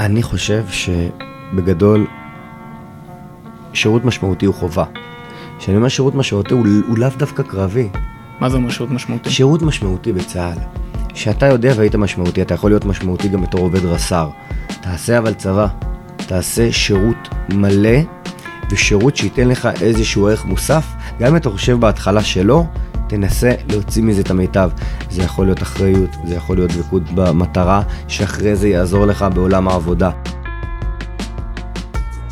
אני חושב שבגדול, שירות משמעותי הוא חובה. כשאני אומר שירות משמעותי הוא, הוא לאו דווקא קרבי. מה זה אומר שירות משמעותי? שירות משמעותי בצה"ל. שאתה יודע והיית משמעותי, אתה יכול להיות משמעותי גם בתור עובד רס"ר. תעשה אבל צבא. תעשה שירות מלא, ושירות שייתן לך איזשהו ערך מוסף. גם אם אתה חושב בהתחלה שלא, תנסה להוציא מזה את המיטב. זה יכול להיות אחריות, זה יכול להיות דבקות במטרה, שאחרי זה יעזור לך בעולם העבודה.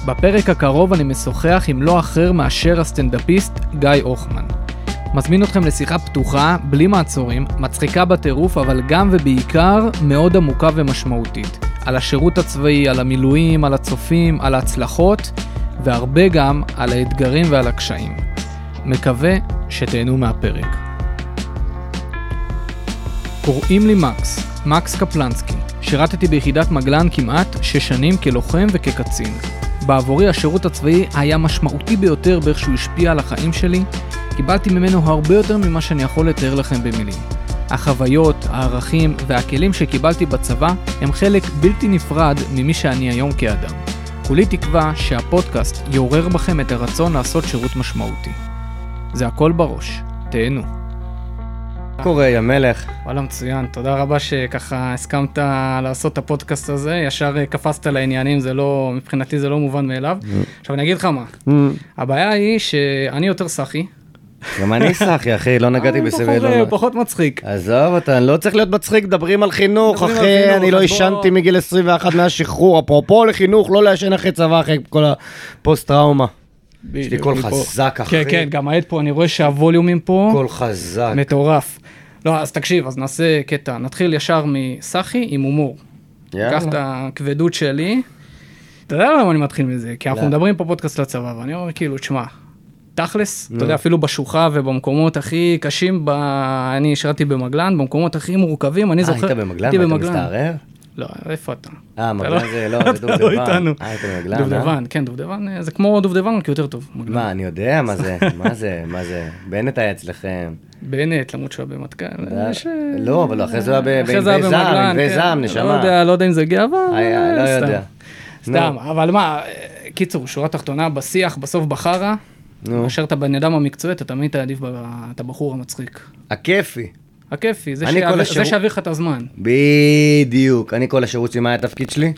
בפרק הקרוב אני משוחח עם לא אחר מאשר הסטנדאפיסט גיא הוחמן. מזמין אתכם לשיחה פתוחה, בלי מעצורים, מצחיקה בטירוף, אבל גם ובעיקר מאוד עמוקה ומשמעותית. על השירות הצבאי, על המילואים, על הצופים, על ההצלחות, והרבה גם על האתגרים ועל הקשיים. מקווה שתהנו מהפרק. קוראים לי מקס, מקס קפלנסקי. שירתתי ביחידת מגלן כמעט שש שנים כלוחם וכקצין. בעבורי השירות הצבאי היה משמעותי ביותר באיך שהוא השפיע על החיים שלי. קיבלתי ממנו הרבה יותר ממה שאני יכול לתאר לכם במילים. החוויות, הערכים והכלים שקיבלתי בצבא הם חלק בלתי נפרד ממי שאני היום כאדם. כולי תקווה שהפודקאסט יעורר בכם את הרצון לעשות שירות משמעותי. זה הכל בראש, תהנו. מה קורה, יא מלך? וואלה מצוין, תודה רבה שככה הסכמת לעשות את הפודקאסט הזה, ישר אה, קפצת לעניינים, זה לא, מבחינתי זה לא מובן מאליו. עכשיו אני אגיד לך מה, הבעיה היא שאני יותר סאחי. גם אני סאחי, אחי, לא נגעתי אני בסבל. בחור, אה, פחות מצחיק. עזוב אותה, אני לא צריך להיות מצחיק, מדברים על חינוך, אחי, אני לא עישנתי מגיל 21 מאז שחרור, אפרופו לחינוך, לא לעשן אחרי צבא, אחרי כל הפוסט טראומה. יש לי קול. חזק, אחי. כן, כן, גם העד פה, אני רואה שהווליומים פה קול חזק. מטורף. לא, אז תקשיב, אז נעשה קטע, נתחיל ישר מסאחי עם הומור. יאללה. קח את הכבדות שלי. אתה יודע למה אני מתחיל מזה? כי אנחנו לא. מדברים פה פודקאסט לצבא, ואני אומר כאילו, תשמע, תכלס. אתה יודע, אפילו בשוחה ובמקומות הכי קשים. אני שירתי במגלן, במקומות הכי מורכבים, אני אה, זוכר... היית במגלן? ואתה במגלן. לא, איפה אתה? אה, אתה מגלן זה לא, זה אתה לא דובדבן. איתנו. אה, היית במגלן, אה? דובדבן, כן, דובדבן, אה, זה כמו דובדבן, רק יותר טוב. מגלן. מה, אני יודע מה זה, מה זה, מה זה. בנט היה אצלכם. בנט, למרות שהוא היה במטכ"ל. אה, לא, אבל אחרי זה הוא היה בענבי זעם, ענבי כן. זעם, לא נשמה. יודע, לא יודע אם זה גאווה. היה, לא. יודע. סתם, אבל מה, קיצור, שורה תחתונה, בשיח, בסוף בחרא, נו, כאשר אתה בן אדם המקצועי, אתה תמיד תעדיף את הבחור המצחיק. הכיפי. הכיפי, זה שיעביר- לך את הזמן. בדיוק. אני כל השירות שלי, מה היה התפקיד שלי?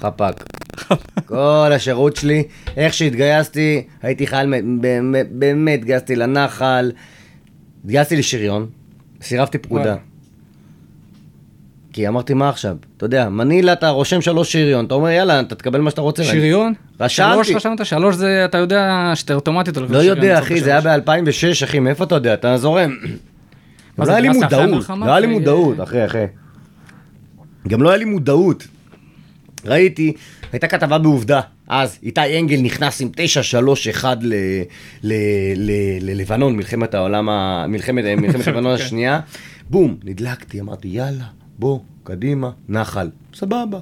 חפ"ק. כל השירות שלי, איך שהתגייסתי, הייתי חייל, באמת, באמת, התגייסתי לנחל, התגייסתי לשריון, סירבתי פקודה. כי אמרתי, מה עכשיו? אתה יודע, מנילה אתה רושם שלוש שריון, אתה אומר, יאללה, אתה תקבל מה שאתה רוצה. שריון? רשמתי. שלוש רשמת, שלוש זה, אתה יודע שאתה אוטומטית הולך לא יודע, אחי, זה היה בשלוש. ב-2006, אחי, מאיפה אתה יודע? אתה זורם. לא היה לי מודעות? לא היה לי מודעות, אחי, אחי. גם לא היה לי מודעות. ראיתי, הייתה כתבה בעובדה, אז איתי אנגל נכנס עם 931 ל- ל- ל- ללבנון, מלחמת העולם, ה- מלחמת מלחמת לבנון כן. השנייה, בום, נדלקתי, אמרתי, יאללה, בוא, קדימה, נחל, סבבה.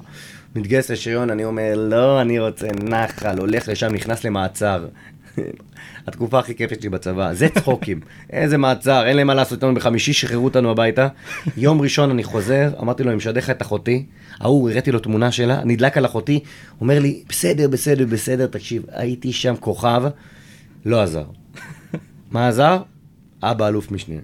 מתגייס לשריון, אני אומר, לא, אני רוצה נחל, הולך לשם, נכנס למעצר. התקופה הכי כיפת שלי בצבא, זה צחוקים. איזה מעצר, אין להם מה לעשות איתנו, בחמישי שחררו אותנו הביתה. יום ראשון אני חוזר, אמרתי לו, אני משדך לך את אחותי. ההוא, הראיתי לו תמונה שלה, נדלק על אחותי, אומר לי, בסדר, בסדר, בסדר, תקשיב, הייתי שם כוכב, לא עזר. מה עזר? אבא אלוף משנה.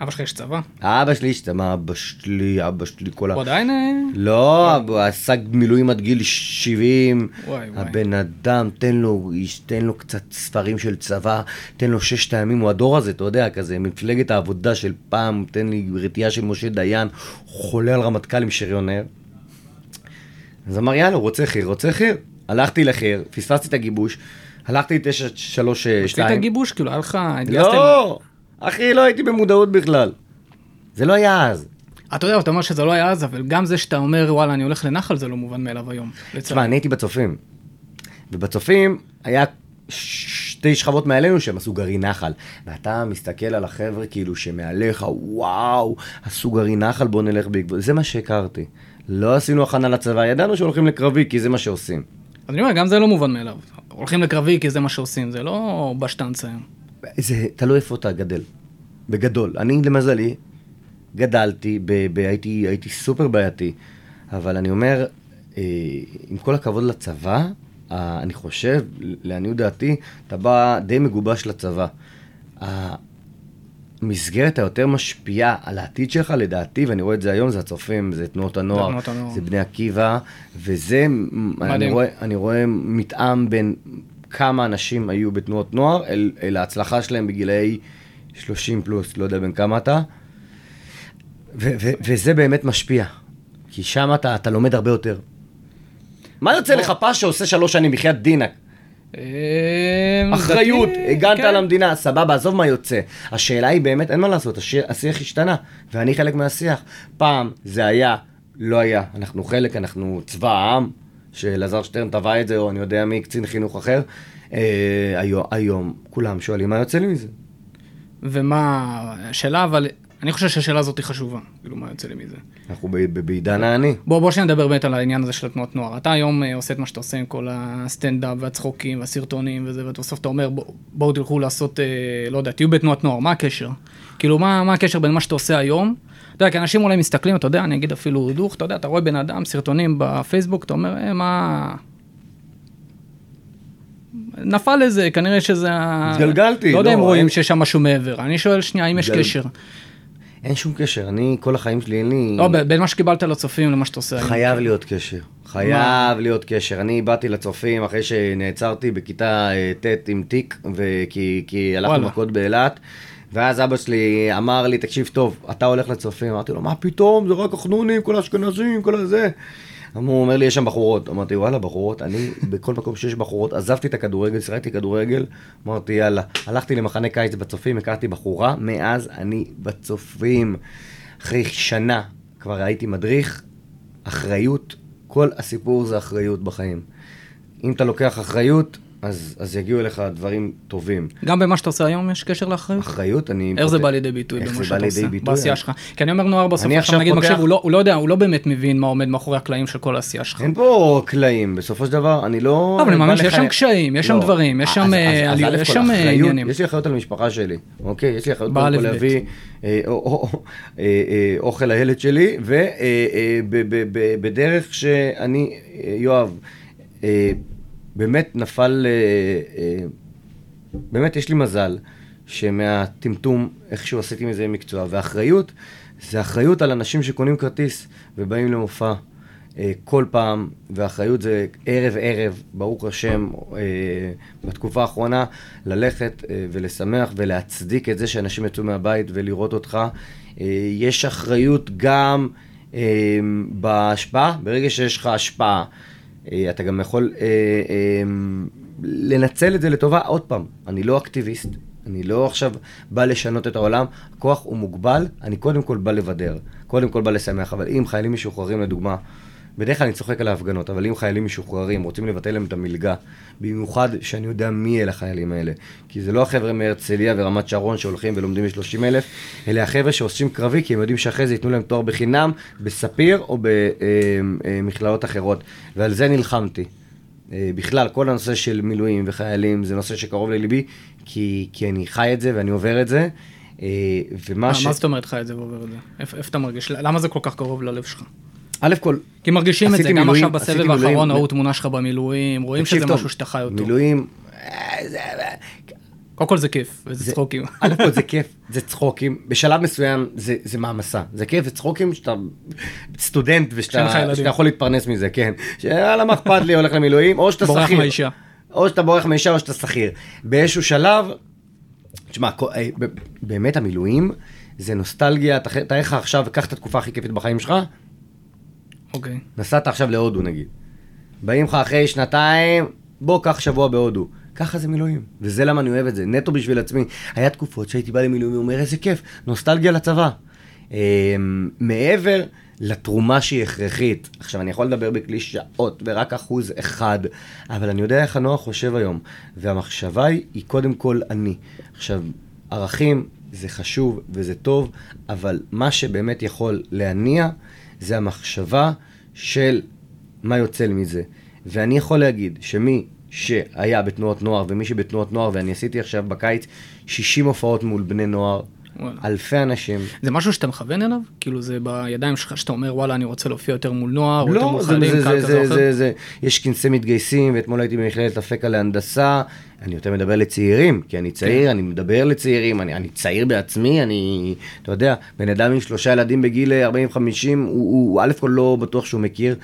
אבא שלך יש צבא? אבא שלי השתמע, אבא שלי, אבא שלי, כל ה... הוא עדיין... אה, לא, הוא עשה מילואים עד גיל 70. וואי, וואי. הבן אדם, תן לו, תן לו קצת ספרים של צבא, תן לו ששת הימים, הוא הדור הזה, אתה יודע, כזה, מפלגת העבודה של פעם, תן לי רתיעה של משה דיין, חולה על רמטכ"ל עם שריונר. אז אמר, יאללה, רוצה חיר, רוצה חיר. הלכתי לחיר, פספסתי את הגיבוש, הלכתי ל-932. עשית גיבוש? כאילו, היה לך... לא, אחי, לא הייתי במודעות בכלל. זה לא היה אז. אתה יודע, אתה אומר שזה לא היה אז, אבל גם זה שאתה אומר, וואלה, אני הולך לנחל, זה לא מובן מאליו היום. תשמע, אני הייתי בצופים. ובצופים היה שתי שכבות מעלינו שהם עשו גרעין נחל. ואתה מסתכל על החבר'ה כאילו שמעליך, וואו, עשו גרעין נחל, בוא נלך בעקבות... זה מה שהכרתי. לא עשינו הכנה לצבא, ידענו שהולכים לקרבי כי זה מה שעושים. אז אני אומר, גם זה לא מובן מאליו. הולכים לקרבי כי זה מה שעושים, זה לא בשטנץ היום. זה תלוי איפה אתה גדל. בגדול. אני, למזלי, גדלתי, ב, ב, הייתי, הייתי סופר בעייתי. אבל אני אומר, אה, עם כל הכבוד לצבא, אה, אני חושב, לעניות דעתי, אתה בא די מגובש לצבא. המסגרת היותר משפיעה על העתיד שלך, לדעתי, ואני רואה את זה היום, זה הצופים, זה תנועות הנוער, תנועות הנוער. זה בני עקיבא, וזה, אני רואה, אני רואה מתאם בין כמה אנשים היו בתנועות נוער, אל, אל ההצלחה שלהם בגילאי 30 פלוס, לא יודע בין כמה אתה, ו- ו- וזה באמת משפיע, כי שם אתה, אתה לומד הרבה יותר. מה יוצא לך פס שעושה שלוש שנים, בחייאת דינק? אה, אחריות, הגנת כן. על המדינה, סבבה, עזוב מה יוצא. השאלה היא באמת, אין מה לעשות, הש... השיח השתנה, ואני חלק מהשיח. פעם זה היה, לא היה, אנחנו חלק, אנחנו צבא העם, שאלעזר שטרן טבע את זה, או אני יודע מי, קצין חינוך אחר. אה, היום, היום כולם שואלים מה יוצא לי מזה. ומה, השאלה אבל, אני חושב שהשאלה הזאת היא חשובה, כאילו מה יוצא לי מזה. אנחנו בעידן העני. בוא, בוא שנדבר באמת על העניין הזה של התנועת נוער. אתה היום אה, עושה את מה שאתה עושה עם כל הסטנדאפ והצחוקים והסרטונים וזה, ובסוף אתה אומר, בוא, בואו תלכו לעשות, אה, לא יודע, תהיו בתנועת נוער, מה הקשר? כאילו, מה, מה הקשר בין מה שאתה עושה היום? אתה יודע, כי אנשים אולי מסתכלים, אתה יודע, אני אגיד אפילו דוך, אתה יודע, אתה רואה בן אדם, סרטונים בפייסבוק, אתה אומר, אה, מה... נפל לזה, כנראה שזה... התגלגלתי, לא יודע לא, אם רואים אין- שיש שם משהו מעבר. אני שואל שנייה, האם יש קשר? אין שום קשר, אני, כל החיים שלי, אין לי... לא, בין מה שקיבלת לצופים למה שאתה עושה. חייב להיות קשר. חייב להיות קשר. אני באתי לצופים אחרי שנעצרתי בכיתה אה, ט' עם תיק, וכי כי הלכנו. מכות באילת. ואז אבא שלי אמר לי, תקשיב טוב, אתה הולך לצופים. אמרתי לו, מה פתאום, זה רק החנונים, כל האשכנזים, כל הזה. הוא אומר לי, יש שם בחורות. אמרתי, וואלה, בחורות, אני בכל מקום שיש בחורות, עזבתי את הכדורגל, שיחקתי כדורגל, אמרתי, יאללה. הלכתי למחנה קיץ בצופים, הכרתי בחורה, מאז אני בצופים. אחרי שנה כבר הייתי מדריך, אחריות, כל הסיפור זה אחריות בחיים. אם אתה לוקח אחריות, אז, אז יגיעו אליך דברים טובים. גם במה שאתה עושה היום יש קשר לאחריות? אחריות, אני... איך זה פות- בא לידי ביטוי איך במה זה שאתה בא לידי עושה, ביטוי? בעשייה שלך? כי אני אומר נוער בסוף, אני עכשיו נגיד פותח- מקשיב, הוא לא- הוא לא יודע, הוא לא באמת מבין מה עומד מאחורי הקלעים של כל העשייה שלך. אין פה קלעים, בסופו של דבר, אני לא... לא, אבל אני מאמין שיש שם קשיים, יש שם לא. דברים, יש שם, עניינים. יש לי אחריות על המשפחה שלי, אוקיי? יש לי אחריות קודם. להביא אה, אה, אה, אוכל לילד שלי, ובדרך שאני, יואב, באמת נפל, אה, אה, באמת יש לי מזל שמהטמטום, איכשהו עשיתי מזה מקצוע, ואחריות, זה אחריות על אנשים שקונים כרטיס ובאים למופע. אה, כל פעם, ואחריות זה ערב-ערב, ברוך השם, בתקופה האחרונה, ללכת ולשמח ולהצדיק את זה שאנשים יצאו מהבית ולראות אותך. יש אחריות גם בהשפעה, ברגע שיש לך השפעה, אתה גם יכול אה, אה, לנצל את זה לטובה. עוד פעם, אני לא אקטיביסט, אני לא עכשיו בא לשנות את העולם, הכוח הוא מוגבל, אני קודם כל בא לבדר, קודם כל בא לשמח, אבל אם חיילים משוחררים לדוגמה, בדרך כלל אני צוחק על ההפגנות, אבל אם חיילים משוחררים רוצים לבטל להם את המלגה, במיוחד שאני יודע מי אלה החיילים האלה, כי זה לא החבר'ה מהרצליה ורמת שרון שהולכים ולומדים ב-30 אלף, אלה החבר'ה שעושים קרבי, כי הם יודעים שאחרי זה ייתנו להם תואר בחינם, בספיר או במכללות אחרות, ועל זה נלחמתי. אה, בכלל, כל הנושא של מילואים וחיילים זה נושא שקרוב לליבי, כי, כי אני חי את זה ואני עובר את זה. אה, ומה מה ש... מה זאת אומרת חי את זה ועובר את זה? איפה אתה מרגיש? למה זה כל כך קרוב ללב שלך? א' כל, כי מרגישים את זה, עשיתי גם מילואים- עכשיו בסבב מילואים- האחרון ראו תמונה שלך במילואים, רואים שזה טוב, משהו שאתה חי אותו. מילואים, אה, זה- קודם כל זה כיף, וזה זה- צחוקים. א' כל זה כיף, זה צחוקים, בשלב מסוים זה, זה מעמסה, זה כיף וצחוקים שאתה סטודנט ושאתה. שאתה יכול להתפרנס מזה, כן. שיאללה מה אכפת לי, הולך למילואים, או שאתה בורח שכיר. מהאישה. או שאתה בורח מהאישה או שאתה שכיר. באיזשהו שלב, תשמע, אה, באמת המילואים זה נוסטלגיה, תאר לך עכשיו, קח את התקופה הכי כיפית בחיים שלך, אוקיי. נסעת עכשיו להודו נגיד. באים לך אחרי שנתיים, בוא קח שבוע בהודו. ככה זה מילואים, וזה למה אני אוהב את זה, נטו בשביל עצמי. היה תקופות שהייתי בא למילואים ואומר איזה כיף, נוסטלגיה לצבא. אה, מעבר לתרומה שהיא הכרחית, עכשיו אני יכול לדבר בקלישאות ורק אחוז אחד, אבל אני יודע איך הנוער חושב היום, והמחשבה היא, היא קודם כל אני. עכשיו, ערכים זה חשוב וזה טוב, אבל מה שבאמת יכול להניע זה המחשבה של מה יוצא מזה. ואני יכול להגיד שמי שהיה בתנועות נוער ומי שבתנועות נוער, ואני עשיתי עכשיו בקיץ 60 הופעות מול בני נוער, וואלה. אלפי אנשים. זה משהו שאתה מכוון אליו? כאילו זה בידיים שלך שאתה אומר וואלה אני רוצה להופיע יותר מול נוער, או יותר לא, זה, חיילים, זה, קהל זה, כזה או זה, אחר? זה, זה, יש כנסי מתגייסים, ואתמול הייתי במכללת אפקה להנדסה, אני יותר מדבר לצעירים, כי אני צעיר, כן. אני מדבר לצעירים, אני, אני צעיר בעצמי, אני, אתה יודע, בן אדם עם שלושה ילדים בגיל 40-50, הוא, הוא א' כל לא בטוח שהוא מכיר,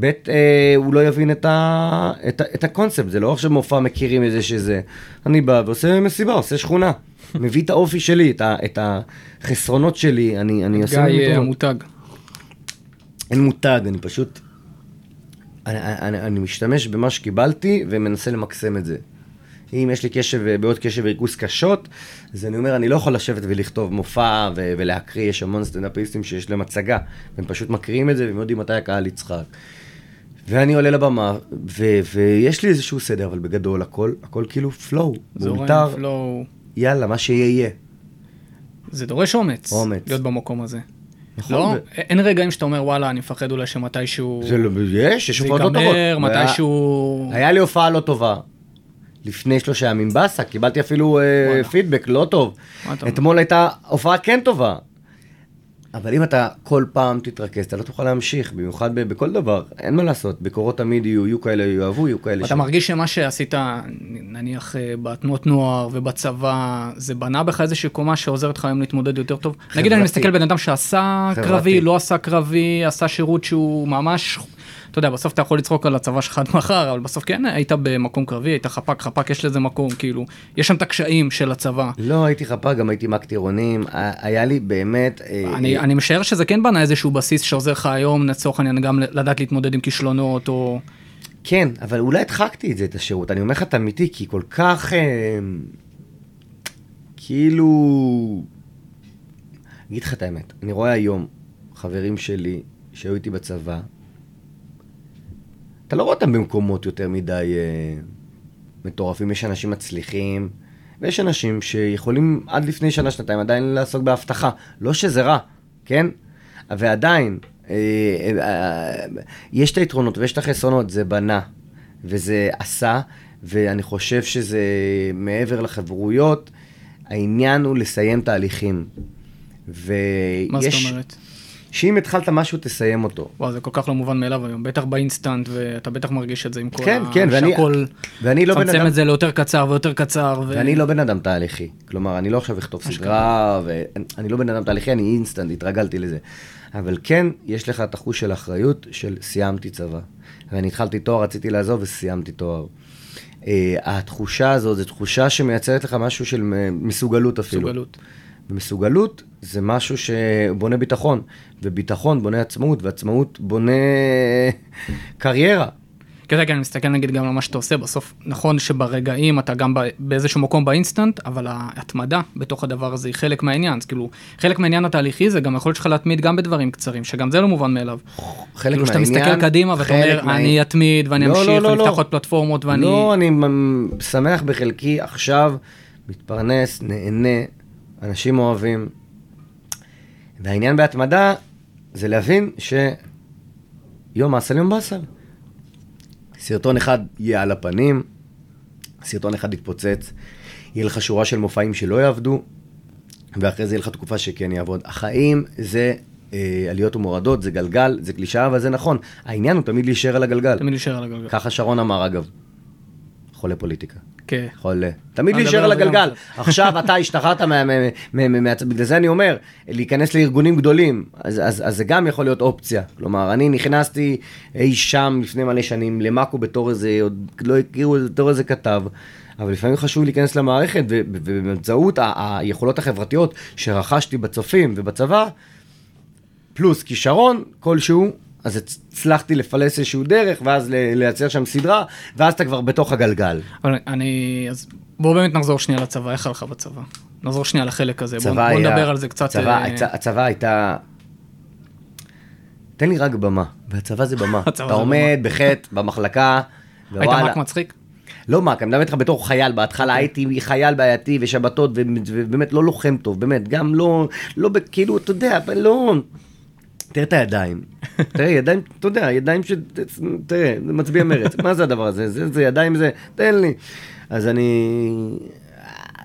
ב' אה, הוא לא יבין את, ה, את, ה, את הקונספט, זה לא עכשיו מופע מכירים איזה שזה, אני בא ועושה מסיבה, עושה שכונה, מביא את האופי שלי, את, ה, את החסרונות שלי, אני, אני גיא עושה... מהם אה. המותג. אין מותג, אני פשוט... אני, אני, אני משתמש במה שקיבלתי ומנסה למקסם את זה. אם יש לי קשב, בעיות קשב וריכוז קשות, אז אני אומר, אני לא יכול לשבת ולכתוב מופע ו- ולהקריא, יש המון סטנדאפיסטים שיש להם הצגה, והם פשוט מקריאים את זה והם יודעים מתי הקהל יצחק. ואני עולה לבמה, ו- ויש לי איזשהו סדר, אבל בגדול הכל, הכל כאילו פלואו, זורם, מאולתר, פלואו. יאללה, מה שיהיה יהיה. זה דורש אומץ. אומץ. להיות במקום הזה. נכון, לא? ו- אין רגעים שאתה אומר וואלה אני מפחד אולי שמתישהו... זה לא, יש, יש זה הופעות לא טובות. ייגמר, מתישהו... היה לי הופעה לא טובה. לפני שלושה ימים באסה, קיבלתי אפילו אה, וואלה. פידבק לא טוב. אתמול הייתה הופעה כן טובה. אבל אם אתה כל פעם תתרכז, אתה לא תוכל להמשיך, במיוחד ב- בכל דבר. אין מה לעשות, ביקורות תמיד יהיו, יהיו כאלה יאהבו, יהיו כאלה אתה מרגיש שמה שעשית, נניח אה, בתנועות נוער ובצבא, זה בנה בך איזושהי קומה שעוזרת לך היום להתמודד יותר טוב? נגיד אני מסתכל בן אדם שעשה חברתי. קרבי, לא עשה קרבי, עשה שירות שהוא ממש, אתה יודע, בסוף אתה יכול לצחוק על הצבא שלך עד מחר, אבל בסוף כן היית במקום קרבי, היית חפ"ק, חפ"ק יש לזה מקום, כאילו, יש שם את הקשיים של הצבא. לא, הייתי חפ"ק, גם הייתי מ"ק טירונים, היה לי באמת... אה, אני, אני משער שזה כן בנה איזשהו בסיס שעוזר לך היום, לצורך העניין, גם לדעת להתמודד עם כישלונות, או... כן, אבל אולי הדחקתי את זה, את השירות. אני אומר לך את אמיתי, כי כל כך... אה, כאילו... אגיד לך את האמת, אני רואה היום חברים שלי שהיו איתי בצבא, אתה לא רואה אותם במקומות יותר מדי אה, מטורפים. יש אנשים מצליחים, ויש אנשים שיכולים עד לפני שנה-שנתיים עדיין לעסוק באבטחה. לא שזה רע, כן? ועדיין, אה, אה, יש את היתרונות ויש את החסרונות, זה בנה וזה עשה, ואני חושב שזה מעבר לחברויות, העניין הוא לסיים תהליכים. ויש... מה זאת אומרת? שאם התחלת משהו, תסיים אותו. וואו, זה כל כך לא מובן מאליו היום, בטח באינסטנט, ואתה בטח מרגיש את זה עם כל כן, ה... כן, ואני- שהכל... ואני לא בן צמצם אדם... את זה ליותר קצר ויותר קצר. ו... ואני לא בן אדם תהליכי. כלומר, אני לא עכשיו אכתוב סדרה, ואני לא בן אדם תהליכי, אני אינסטנט, התרגלתי לזה. אבל כן, יש לך את החוש של אחריות של סיימתי צבא. ואני התחלתי תואר, רציתי לעזוב וסיימתי תואר. Uh, התחושה הזאת, זו תחושה שמייצרת לך משהו של מסוגלות אפילו. מסוגלות. ומסוגלות זה משהו שבונה ביטחון, וביטחון בונה עצמאות, ועצמאות בונה קריירה. אתה יודע, אני מסתכל נגיד גם על מה שאתה עושה, בסוף נכון שברגעים אתה גם באיזשהו מקום באינסטנט, אבל ההתמדה בתוך הדבר הזה היא חלק מהעניין, אז כאילו, חלק מהעניין התהליכי זה גם היכולת שלך להתמיד גם בדברים קצרים, שגם זה לא מובן מאליו. חלק כאילו שאתה מהעניין, מסתכל קדימה ואתה אומר, מה- אני אתמיד ואני לא, אמשיך לא, לא, ואני אפתח לא. עוד פלטפורמות ואני... לא, אני שמח בחלקי עכשיו, מתפרנס, נהנה, אנשים אוהבים. והעניין בהתמדה זה להבין שיום אסל יום באסל. סרטון אחד יהיה על הפנים, סרטון אחד יתפוצץ, יהיה לך שורה של מופעים שלא יעבדו, ואחרי זה יהיה לך תקופה שכן יעבוד. החיים זה אה, עליות ומורדות, זה גלגל, זה קלישאה, אבל זה נכון. העניין הוא תמיד להישאר על הגלגל. תמיד להישאר על הגלגל. ככה שרון אמר אגב. חולה פוליטיקה. כן. חולה. תמיד להישאר על הגלגל. עכשיו אתה השתחררת בגלל זה אני אומר, להיכנס לארגונים גדולים, אז, זה גם יכול להיות אופציה. כלומר, אני נכנסתי אי שם לפני מלא שנים למאקו בתור איזה, עוד לא הכירו בתור איזה כתב. אבל לפעמים חשוב להיכנס למערכת, ובאמצעות היכולות החברתיות שרכשתי בצופים ובצבא, פלוס כישרון כלשהו, אז הצלחתי לפלס איזשהו דרך, ואז לייצר שם סדרה, ואז אתה כבר בתוך הגלגל. אבל אני... אז בואו באמת נחזור שנייה לצבא, איך הלך בצבא? נחזור שנייה לחלק הזה, בואו בוא היה- נדבר על זה קצת. צבא, אה, הצ- הצבא הייתה... תן לי רק במה, והצבא זה במה. אתה זה עומד בחטא במחלקה, היית ווואלה. מאק מצחיק? לא מאק, אני מדבר איתך בתור חייל, בהתחלה אוקיי. הייתי חייל בעייתי ושבתות, ובאמת לא לוחם טוב, באמת, גם לא, לא, כאילו, אתה יודע, לא... תראה את הידיים, תראה, ידיים, אתה יודע, ידיים ש... תראה, מצביע מרץ, מה זה הדבר הזה? זה, זה ידיים זה, תן לי. אז אני,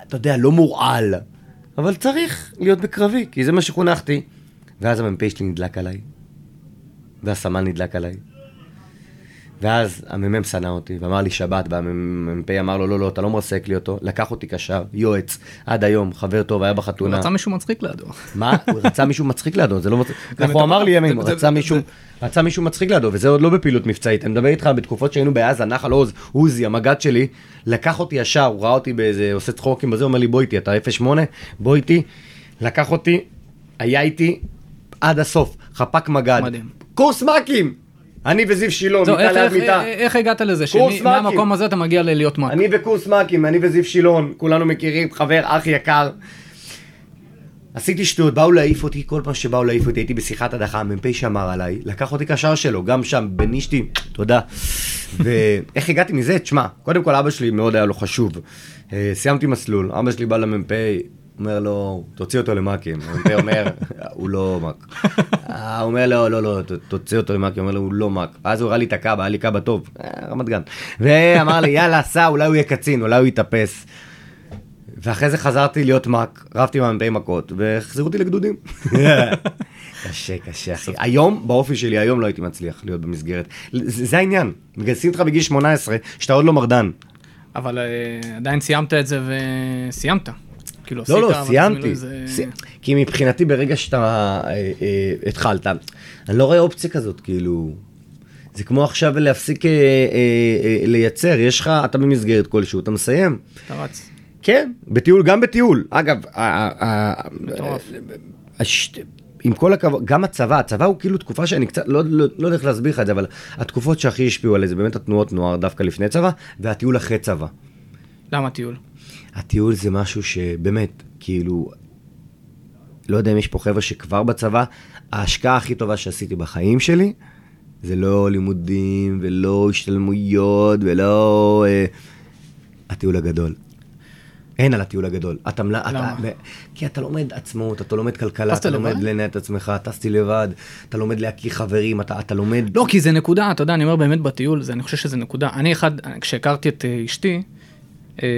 אתה יודע, לא מורעל, אבל צריך להיות בקרבי, כי זה מה שחונכתי. ואז המ"פ שלי נדלק עליי, והסמל נדלק עליי. ואז המ"מ שנא אותי, ואמר לי שבת, והמ"פ אמר לו, לא, לא, אתה לא מרסק לי אותו. לקח אותי קשר, יועץ, עד היום, חבר טוב, היה הוא בחתונה. רצה מישהו מצחיק לידו. מה? הוא רצה מישהו מצחיק לידו, זה לא מצחיק. ככה הוא אמר לי ימים, הוא רצה מישהו, זה- רצה מישהו מצחיק לידו, וזה עוד לא בפעילות מבצעית. אני מדבר איתך בתקופות שהיינו בעזה, נחל עוז, עוזי, המג"ד שלי, לקח אותי ישר, הוא ראה אותי באיזה, עושה צחוקים בזה, הוא אומר לי, בוא איתי, אתה 08, בוא איתי. לקח אותי, היה איתי עד הסוף, חפ"ק מג"ד. מדהים. קורס מ"כים! אני וזיו שילון, זהו, מיטה איך- ליד איך- מיטה. איך הגעת לזה? קורס מהמקום מ"כים. הזה אתה מגיע ללהיות מ"כ. אני וקורס מ"כים, אני וזיו שילון, כולנו מכירים, חבר, אח יקר. עשיתי שטויות, באו להעיף אותי, כל פעם שבאו להעיף אותי, הייתי בשיחת הדחה, המ"פ שמר עליי, לקח אותי קשר שלו, גם שם, בנישתי, תודה. ואיך הגעתי מזה? תשמע, קודם כל אבא שלי מאוד היה לו חשוב. אה, סיימתי מסלול, אבא שלי בא למ"פ, אומר לו, תוציא אותו למ"כים. המ"פ אומר, הוא לא מ"ק. אה, הוא אומר לו, לא, לא, תוציא אותו למ"כים, הוא אומר לו, הוא לא מ"ק. ואז הוא הראה לי את הקאבה, היה לי קאבה טוב, אה, רמת גן. ואמר לי, יאללה, סע, אולי הוא יהיה קצין, אולי הוא יתאפס. ואחרי זה חזרתי להיות מ"ק, רבתי עם המ"פ מכות, והחזירו אותי לגדודים. קשה, קשה, אחי. היום, באופי שלי, היום לא הייתי מצליח להיות במסגרת. זה, זה העניין, מגייסים אותך בגיל 18, שאתה עוד לא מרדן. אבל אה, עדיין סיימת את זה וסיימת. כאילו עשית... לא, לא, אבל סיימתי. זה- סי- כי מבחינתי, ברגע שאתה אה, אה, התחלת, אני לא רואה אופציה כזאת, כאילו... זה כמו עכשיו להפסיק אה, אה, אה, לייצר, יש לך, אתה במסגרת כלשהו, אתה מסיים. אתה רץ. כן, בטיול, גם בטיול. אגב, מטורף. עם כל הכבוד, גם הצבא, הצבא הוא כאילו תקופה שאני קצת, לא, לא, לא יודע איך להסביר לך את זה, אבל התקופות שהכי השפיעו עליי זה באמת התנועות נוער דווקא לפני צבא, והטיול אחרי צבא. למה טיול? הטיול זה משהו שבאמת, כאילו, לא יודע אם יש פה חבר'ה שכבר בצבא, ההשקעה הכי טובה שעשיתי בחיים שלי, זה לא לימודים ולא השתלמויות ולא... אה, הטיול הגדול. אין על הטיול הגדול. אתה, מלא- אתה, למה? ב- כי אתה לומד עצמאות, אתה לומד כלכלה, אתה לומד? לנהל את עצמך, טסתי לבד, אתה לומד להכיר חברים, אתה, אתה לומד... לא, כי זה נקודה, אתה יודע, אני אומר באמת בטיול, זה, אני חושב שזה נקודה. אני אחד, כשהכרתי את אה, אשתי, אה,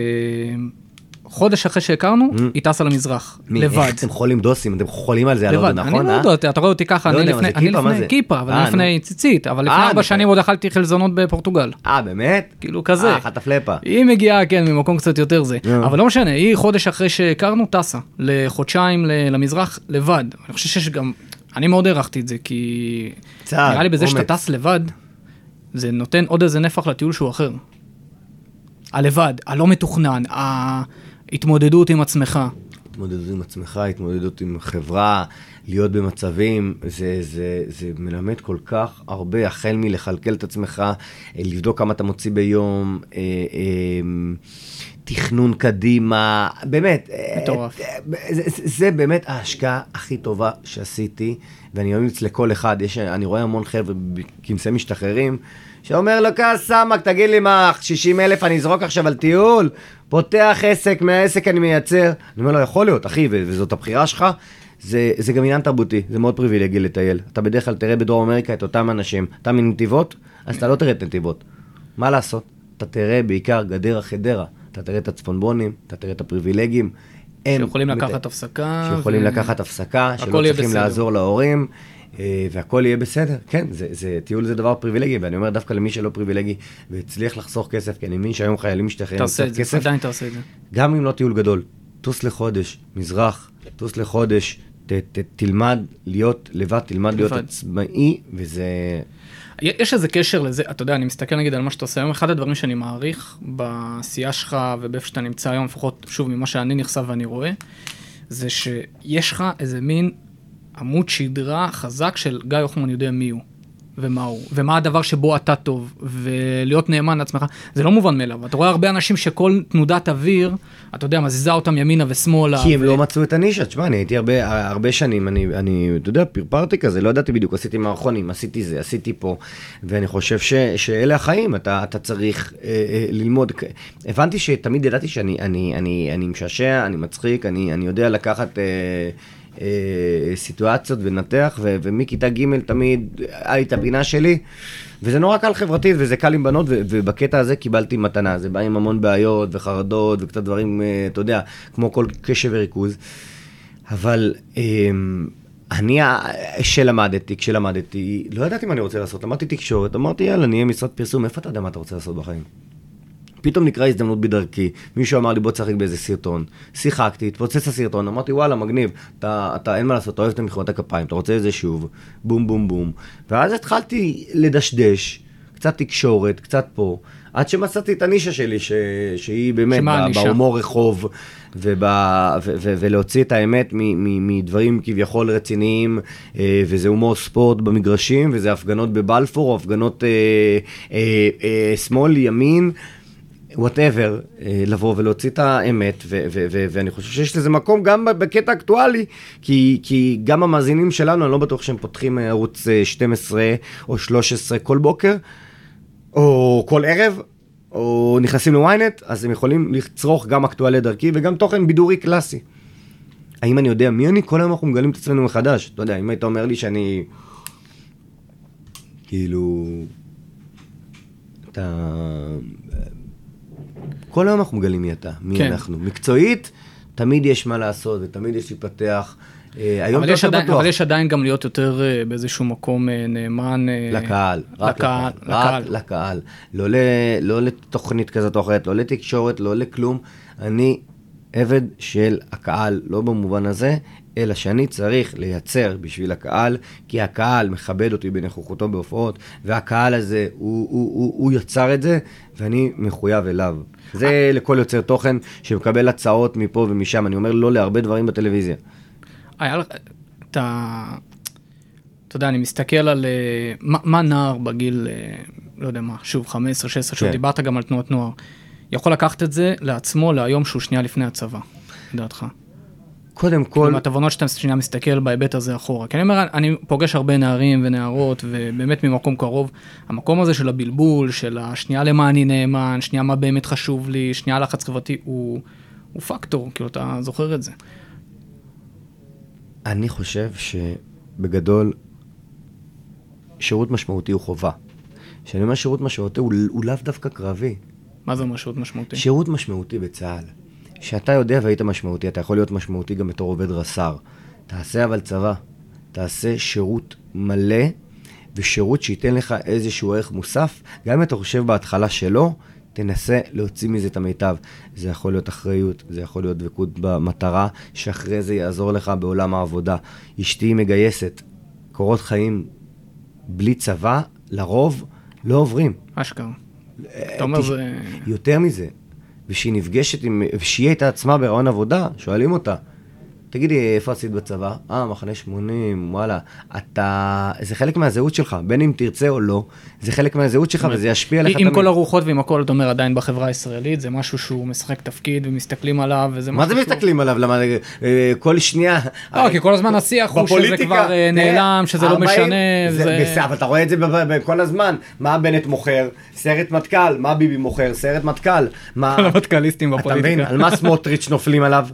חודש אחרי שהכרנו, היא טסה למזרח, לבד. איך אתם חולים דוסים, אתם חולים על זה, לא לבד, אני נכון? לא אה? יודע, אתה רואה אותי ככה, לא אני לפני, כיפה, לפני, אבל אה, אני לפני נו. ציצית, אבל לפני אה, ארבע. שנים עוד אכלתי חלזונות בפורטוגל. אה, באמת? כאילו כזה. אה, חטף לפה. היא מגיעה, כן, ממקום קצת יותר זה. אבל לא משנה, היא חודש אחרי שהכרנו, טסה לחודשיים למזרח לבד. אני חושב שיש גם, אני מאוד הערכתי את זה, כי נראה לי בזה שאתה. טס לבד, זה נותן עוד איזה נפח לטיול שהוא אחר. הלבד, הלא מתוכנן, ההתמודדות עם עצמך. התמודדות עם עצמך, התמודדות עם חברה, להיות במצבים, זה, זה, זה מלמד כל כך הרבה, החל מלכלכל את עצמך, אה, לבדוק כמה אתה מוציא ביום, אה, אה, תכנון קדימה, באמת. אה, מטורף. אה, זה, זה, זה באמת ההשקעה הכי טובה שעשיתי, ואני ממליץ לכל אחד, יש, אני רואה המון חבר'ה בכנסי משתחררים, שאומר לו, כעס סמק, תגיד לי מה, 60 אלף אני אזרוק עכשיו על טיול? פותח עסק, מהעסק אני מייצר. אני אומר לו, יכול להיות, אחי, וזאת הבחירה שלך. זה, זה גם עניין תרבותי, זה מאוד פריבילגי לטייל. אתה בדרך כלל תראה בדרום אמריקה את אותם אנשים. אתה מנתיבות, אז אתה לא תראה את נתיבות. מה לעשות? אתה תראה בעיקר גדרה חדרה. אתה תראה את הצפונבונים, אתה תראה את הפריבילגים. שיכולים מת- לקחת הפסקה. שיכולים ו- לקחת הפסקה, שלא צריכים. לעזור להורים, והכל יהיה בסדר. כן, זה, זה, טיול זה דבר פריבילגי, ואני אומר דווקא למי שלא פריבילגי והצליח לחסוך כסף, כי אני מבין שהיום חיילים משתחררים קצת כסף, עדיין תעשה את זה. גם אם לא טיול גדול, טוס לחודש, מזרח, טוס לחודש, ת, ת, תלמד להיות לבד, תלמד להיות. עצמאי, וזה... יש איזה קשר לזה, אתה יודע, אני מסתכל נגיד על מה שאתה עושה היום, אחד הדברים שאני מעריך בעשייה שלך ובאיפה שאתה נמצא היום, לפחות שוב ממה שאני נחשף ואני רואה, זה שיש לך איזה מין עמוד שדרה חזק של גיא הוחמן יודע מי הוא. ומה הוא, ומה הדבר שבו אתה טוב, ולהיות נאמן לעצמך, זה לא מובן מאליו. אתה רואה הרבה אנשים שכל תנודת אוויר, אתה יודע, מזיזה אותם ימינה ושמאלה. כי הם ו- לא מצאו את הנישה, תשמע, אני הייתי הרבה, הרבה שנים, אני, אני, אתה יודע, פרפרתי כזה, לא ידעתי בדיוק, עשיתי מערכונים, עשיתי זה, עשיתי פה, ואני חושב ש, שאלה החיים, אתה, אתה צריך אה, אה, ללמוד. הבנתי שתמיד ידעתי שאני אני, אני, אני משעשע, אני מצחיק, אני, אני יודע לקחת אה, אה, סיטואציות ונתח, ו- ומכיתה ג' תמיד את הפינה שלי, וזה נורא קל חברתית, וזה קל עם בנות, ו- ובקטע הזה קיבלתי מתנה. זה בא עם המון בעיות וחרדות וקצת דברים, אה, אתה יודע, כמו כל קשב וריכוז. אבל אה, אני, ה- שלמדתי, כשלמדתי, לא ידעתי מה אני רוצה לעשות. למדתי תקשורת, אמרתי, יאללה, נהיה משרד פרסום, איפה אתה יודע מה אתה רוצה לעשות בחיים? פתאום נקרא הזדמנות בדרכי, מישהו אמר לי בוא תשחק באיזה סרטון. שיחקתי, התפוצץ הסרטון, אמרתי וואלה מגניב, אתה, אתה אין מה לעשות, אתה אוהב את המחיאות הכפיים, אתה רוצה את זה שוב, בום בום בום. ואז התחלתי לדשדש, קצת תקשורת, קצת פה, עד שמצאתי את הנישה שלי, ש, שהיא באמת ב-? בהומור רחוב, וב, ו, ו, ולהוציא את האמת מ, מ, מדברים כביכול רציניים, אה, וזה הומור ספורט במגרשים, וזה הפגנות בבלפור, או הפגנות אה, אה, אה, שמאל, ימין. whatever, לבוא ולהוציא את האמת, ואני חושב שיש לזה מקום גם בקטע אקטואלי, כי, כי גם המאזינים שלנו, אני לא בטוח שהם פותחים אה, ערוץ אה, 12 או 13 כל בוקר, או כל ערב, או נכנסים ל-ynet, אז הם יכולים לצרוך גם אקטואלי דרכי וגם תוכן בידורי קלאסי. האם אני יודע מי אני? כל היום אנחנו מגלים את עצמנו מחדש. אתה יודע, אם היית אומר לי שאני... כאילו... אתה... כל היום אנחנו מגלים מי אתה, מי כן. אנחנו. מקצועית, תמיד יש מה לעשות ותמיד יש להתפתח. אה, היום אתה יותר בטוח. אבל יש עדיין גם להיות יותר אה, באיזשהו מקום אה, נאמן. לקהל, רק לקהל, לקהל, רק לקהל. לא, לא לתוכנית כזאת או אחרת, לא לתקשורת, לא לכלום. אני עבד של הקהל, לא במובן הזה, אלא שאני צריך לייצר בשביל הקהל, כי הקהל מכבד אותי בנוכחותו בהופעות, והקהל הזה, הוא, הוא, הוא, הוא יצר את זה, ואני מחויב אליו. זה לכל יוצר תוכן שמקבל הצעות מפה ומשם. אני אומר לא להרבה דברים בטלוויזיה. היה לך, אתה, אתה יודע, אני מסתכל על אה, מה, מה נער בגיל, אה, לא יודע מה, שוב, 15, 16, שוב, כן. דיברת גם על תנועת נוער, יכול לקחת את זה לעצמו להיום שהוא שנייה לפני הצבא, לדעתך. קודם כל, כל... מהתובנות שאתה שנייה מסתכל בהיבט הזה אחורה. כי אני אומר, אני פוגש הרבה נערים ונערות, ובאמת ממקום קרוב, המקום הזה של הבלבול, של השנייה למה אני נאמן, שנייה מה באמת חשוב לי, שנייה לחץ חברתי, הוא, הוא פקטור, כאילו אתה זוכר את זה. אני חושב שבגדול, שירות משמעותי הוא חובה. כשאני אומר שירות משמעותי, הוא, הוא לאו דווקא קרבי. מה זה משמעות משמעותי? שירות משמעותי בצה"ל. שאתה יודע והיית משמעותי, אתה יכול להיות משמעותי גם בתור עובד רס"ר. תעשה אבל צבא. תעשה שירות מלא, ושירות שייתן לך איזשהו ערך מוסף. גם אם אתה חושב בהתחלה שלא, תנסה להוציא מזה את המיטב. זה יכול להיות אחריות, זה יכול להיות דבקות במטרה, שאחרי זה יעזור לך בעולם העבודה. אשתי מגייסת. קורות חיים בלי צבא, לרוב, לא עוברים. אשכרה. אתה אומר זה... יותר מזה, וכשהיא נפגשת עם, וכשהיא הייתה עצמה בהיריון עבודה, שואלים אותה, תגידי, איפה עשית בצבא? אה, מחנה 80, וואלה. אתה... זה חלק מהזהות שלך, בין אם תרצה או לא, זה חלק מהזהות שלך וזה ישפיע עליך עם כל הרוחות ועם הכל, אתה אומר, עדיין בחברה הישראלית, זה משהו שהוא משחק תפקיד ומסתכלים עליו, וזה מה משהו זה שהוא- מסתכלים עליו? למה אה, כל שנייה... לא, כי כל הזמן השיח הוא שזה בפוליטיקה, כבר אה, נעלם, שזה לא 40, משנה, זה... זה... בסדר, אבל אתה רואה את זה כל הזמן. מה בנט מוכר? סרט מטכ"ל. מה ביבי מוכר? סרט מטכ"ל. מה... כל המטכ"ליסטים אתה מבין? בפוליטיקה. על מה סמוטריץ' נופלים עליו?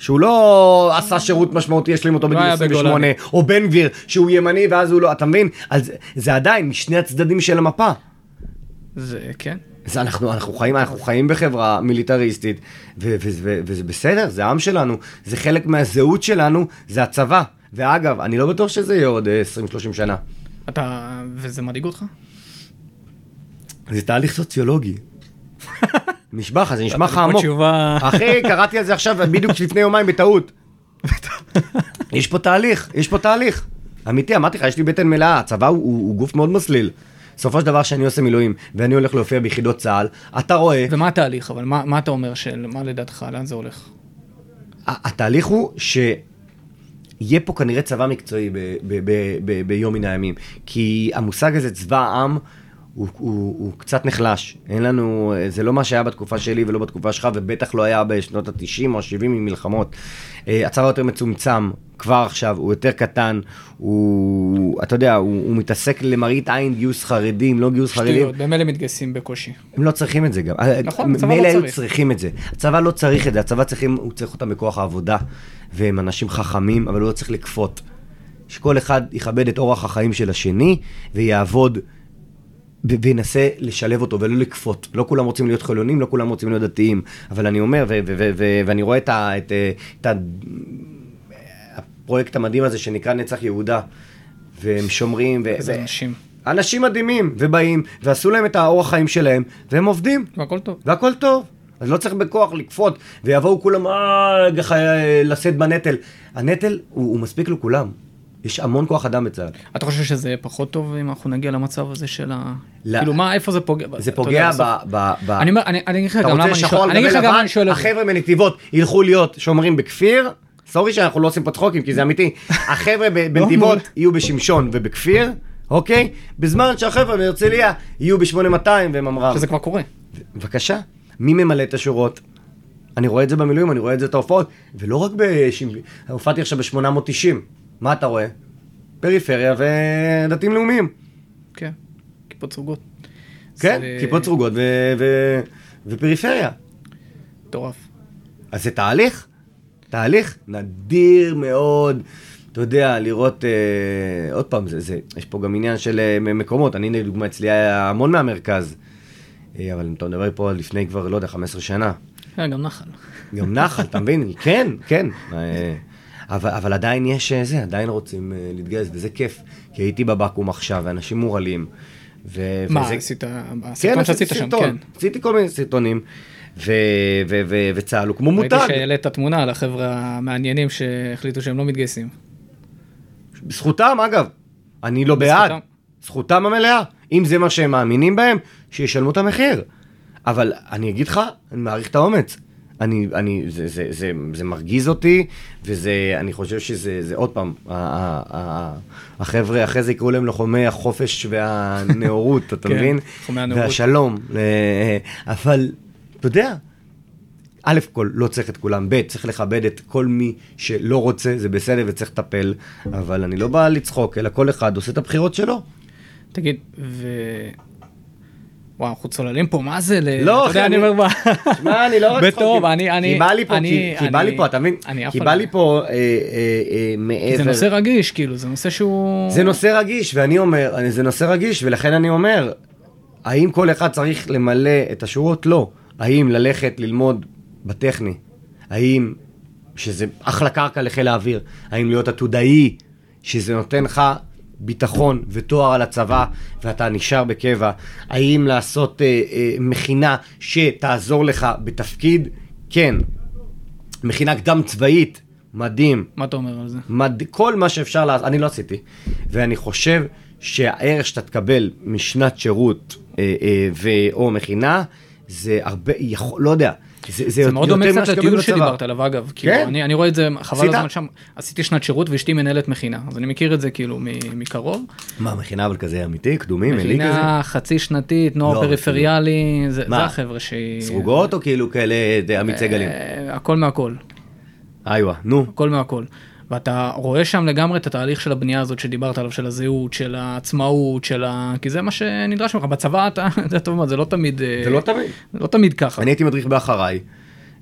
שהוא לא עשה שירות משמעותי, השלים אותו לא בגיל היה 28, בגולני. או בן גביר, שהוא ימני ואז הוא לא, אתה מבין? אז זה עדיין משני הצדדים של המפה. זה, כן. זה אנחנו, אנחנו, חיים, אנחנו חיים בחברה מיליטריסטית, וזה בסדר, זה העם שלנו, זה חלק מהזהות שלנו, זה הצבא. ואגב, אני לא בטוח שזה יהיה עוד אה, 20-30 שנה. אתה... וזה מדאיג אותך? זה תהליך סוציולוגי. נשבע לך, זה נשמע לך עמוק. תשובה... אחי, קראתי על זה עכשיו בדיוק לפני יומיים בטעות. יש פה תהליך, יש פה תהליך. אמיתי, אמרתי לך, יש לי בטן מלאה, הצבא הוא, הוא, הוא גוף מאוד מסליל. בסופו של דבר שאני עושה מילואים, ואני הולך להופיע ביחידות צה"ל, אתה רואה, ומה התהליך, אבל מה, מה אתה אומר, של... מה לדעתך, לאן זה הולך? התהליך הוא שיהיה פה כנראה צבא מקצועי ביום מן הימים. כי המושג הזה, צבא העם, הוא, הוא, הוא קצת נחלש. אין לנו, זה לא מה שהיה בתקופה שלי ולא בתקופה שלך, ובטח לא היה בשנות ה-90 או ה-70 עם מלחמות. אה, הצבא יותר מצומצם כבר עכשיו, הוא יותר קטן, הוא, אתה יודע, הוא, הוא מתעסק למראית עין גיוס חרדים, לא גיוס חרדים. שטויות, במילא מתגייסים בקושי. הם לא צריכים את זה גם. נכון, הצבא לא מילא היו צריך. צריכים את זה. הצבא לא צריך את זה, הצבא צריכים, הוא צריך אותם בכוח העבודה, והם אנשים חכמים, אבל הוא לא צריך לכפות. שכל אחד יכבד את אורח החיים של השני, ויעבוד וינסה לשלב אותו ולא לכפות. לא כולם רוצים להיות חילונים, לא כולם רוצים להיות דתיים. אבל אני אומר, ואני רואה את, ה- את, אה, את ה- הפרויקט המדהים הזה שנקרא נצח יהודה, והם שומרים, ו- איזה אנשים. אנשים מדהימים, ובאים, ועשו להם את האורח חיים שלהם, והם עובדים, והכל טוב. והכל טוב. אז לא צריך בכוח לכפות, ויבואו כולם, אה, אה, לשאת בנטל. הנטל הוא, הוא מספיק לכולם. יש המון כוח אדם בצה"ל. אתה חושב שזה פחות טוב אם אנחנו נגיע למצב הזה של ה... לא. כאילו מה, איפה זה פוגע? זה אתה פוגע ב... ב, ב אני אומר, אני אגיד לך אתה גם למה רוצה אני שחור שואל, על אני גבי אגיד לך גם לבן. החבר'ה מנתיבות ילכו להיות שומרים בכפיר, סורי שאנחנו לא עושים פה צחוקים כי זה אמיתי, החבר'ה ב- בנתיבות יהיו בשמשון ובכפיר, אוקיי? בזמן שהחבר'ה בהרצליה יהיו ב-8200 וממר"ם. שזה כבר קורה. בבקשה, מי ממלא את השורות? אני רואה את זה במילואים, אני רואה את זה את ההופעות, ולא רק ב... הופעתי עכשיו ב-890, מה אתה רואה? פריפריה ודתיים לאומיים. כן, כיפות סרוגות. כן, זה כיפות סרוגות ו- ו- ופריפריה. מטורף. אז זה תהליך, תהליך נדיר מאוד. אתה יודע, לראות, אה, עוד פעם, זה, זה, יש פה גם עניין של אה, מקומות. אני, לדוגמה, אצלי היה המון מהמרכז. אה, אבל אתה מדבר פה לפני כבר, לא יודע, 15 שנה. כן, גם נחל. גם נחל, אתה מבין? כן, כן. אה, אבל, אבל עדיין יש אה, זה, עדיין רוצים אה, להתגייס, וזה כיף. כי הייתי בבקו"ם עכשיו, ואנשים מורעלים. ו- מה, וזה- עשית, כן, הסרטון שעשית עשיתי שם. כן. עשיתי כל מיני סרטונים, וצה"ל הוא כמו ראיתי מותג. שהעלית תמונה על החבר'ה המעניינים שהחליטו שהם לא מתגייסים. זכותם, אגב. אני לא בעד. בזכותם. זכותם המלאה. אם זה מה שהם מאמינים בהם, שישלמו את המחיר. אבל אני אגיד לך, אני מעריך את האומץ. אני, אני, זה, זה, זה, זה מרגיז אותי, וזה, אני חושב שזה, זה עוד פעם, החבר'ה אחרי זה יקראו להם לוחמי החופש והנאורות, אתה כן, מבין? לוחמי הנאורות. והשלום. אה, אבל, אתה יודע, א' כל, לא צריך את כולם, ב', צריך לכבד את כל מי שלא רוצה, זה בסדר וצריך לטפל, אבל אני לא בא לצחוק, אלא כל אחד עושה את הבחירות שלו. תגיד, ו... וואו, אנחנו צוללים פה, מה זה? לא, אחי, אני אומר, שמע, אני לא רק בטוב, אני, אני, כי בא לי פה, אני, כי, בא לי פה, אתה מבין? כי בא לא- לי פה אה, אה, אה, מעבר... זה נושא רגיש, כאילו, זה נושא שהוא... זה נושא רגיש, ואני אומר, זה נושא רגיש, ולכן אני אומר, האם כל אחד צריך למלא את השורות? לא. האם ללכת ללמוד בטכני? האם, שזה אחלה קרקע לחיל האוויר, האם להיות עתודאי, שזה נותן לך ביטחון ותואר על הצבא, ואתה נשאר בקבע? האם לעשות אה, אה, מכינה שתעזור לך בתפקיד? כן. מכינה קדם צבאית, מדהים. מה אתה אומר על זה? מד... כל מה שאפשר לעשות, אני לא עשיתי. ואני חושב שהערך שאתה תקבל משנת שירות אה, אה, ו... או מכינה, זה הרבה, יכול, לא יודע, זה, זה, זה מאוד דומה קצת לטיול. שדיברת עליו, אגב. כאילו, כן. אני, אני רואה את זה, חבל? הזמן שם, עשיתי שנת שירות ואשתי מנהלת מכינה, אז אני מכיר את זה כאילו מקרוב. מה, מכינה אבל כזה אמיתי, קדומים, אלי כזה? מכינה חצי שנתית, נוער לא, פריפריאלי, זה, מה? זה החבר'ה שהיא... סרוגות או כאילו כאלה סגלים? אה, הכל מהכל, איווה, נו. הכל מהכל. ואתה רואה שם לגמרי את התהליך של הבנייה הזאת שדיברת עליו, של הזהות, של העצמאות, של ה... כי זה מה שנדרש ממך. בצבא אתה, אתה טוב מאוד, זה לא תמיד... אה, זה לא תמיד. זה לא תמיד ככה. אני הייתי מדריך באחריי,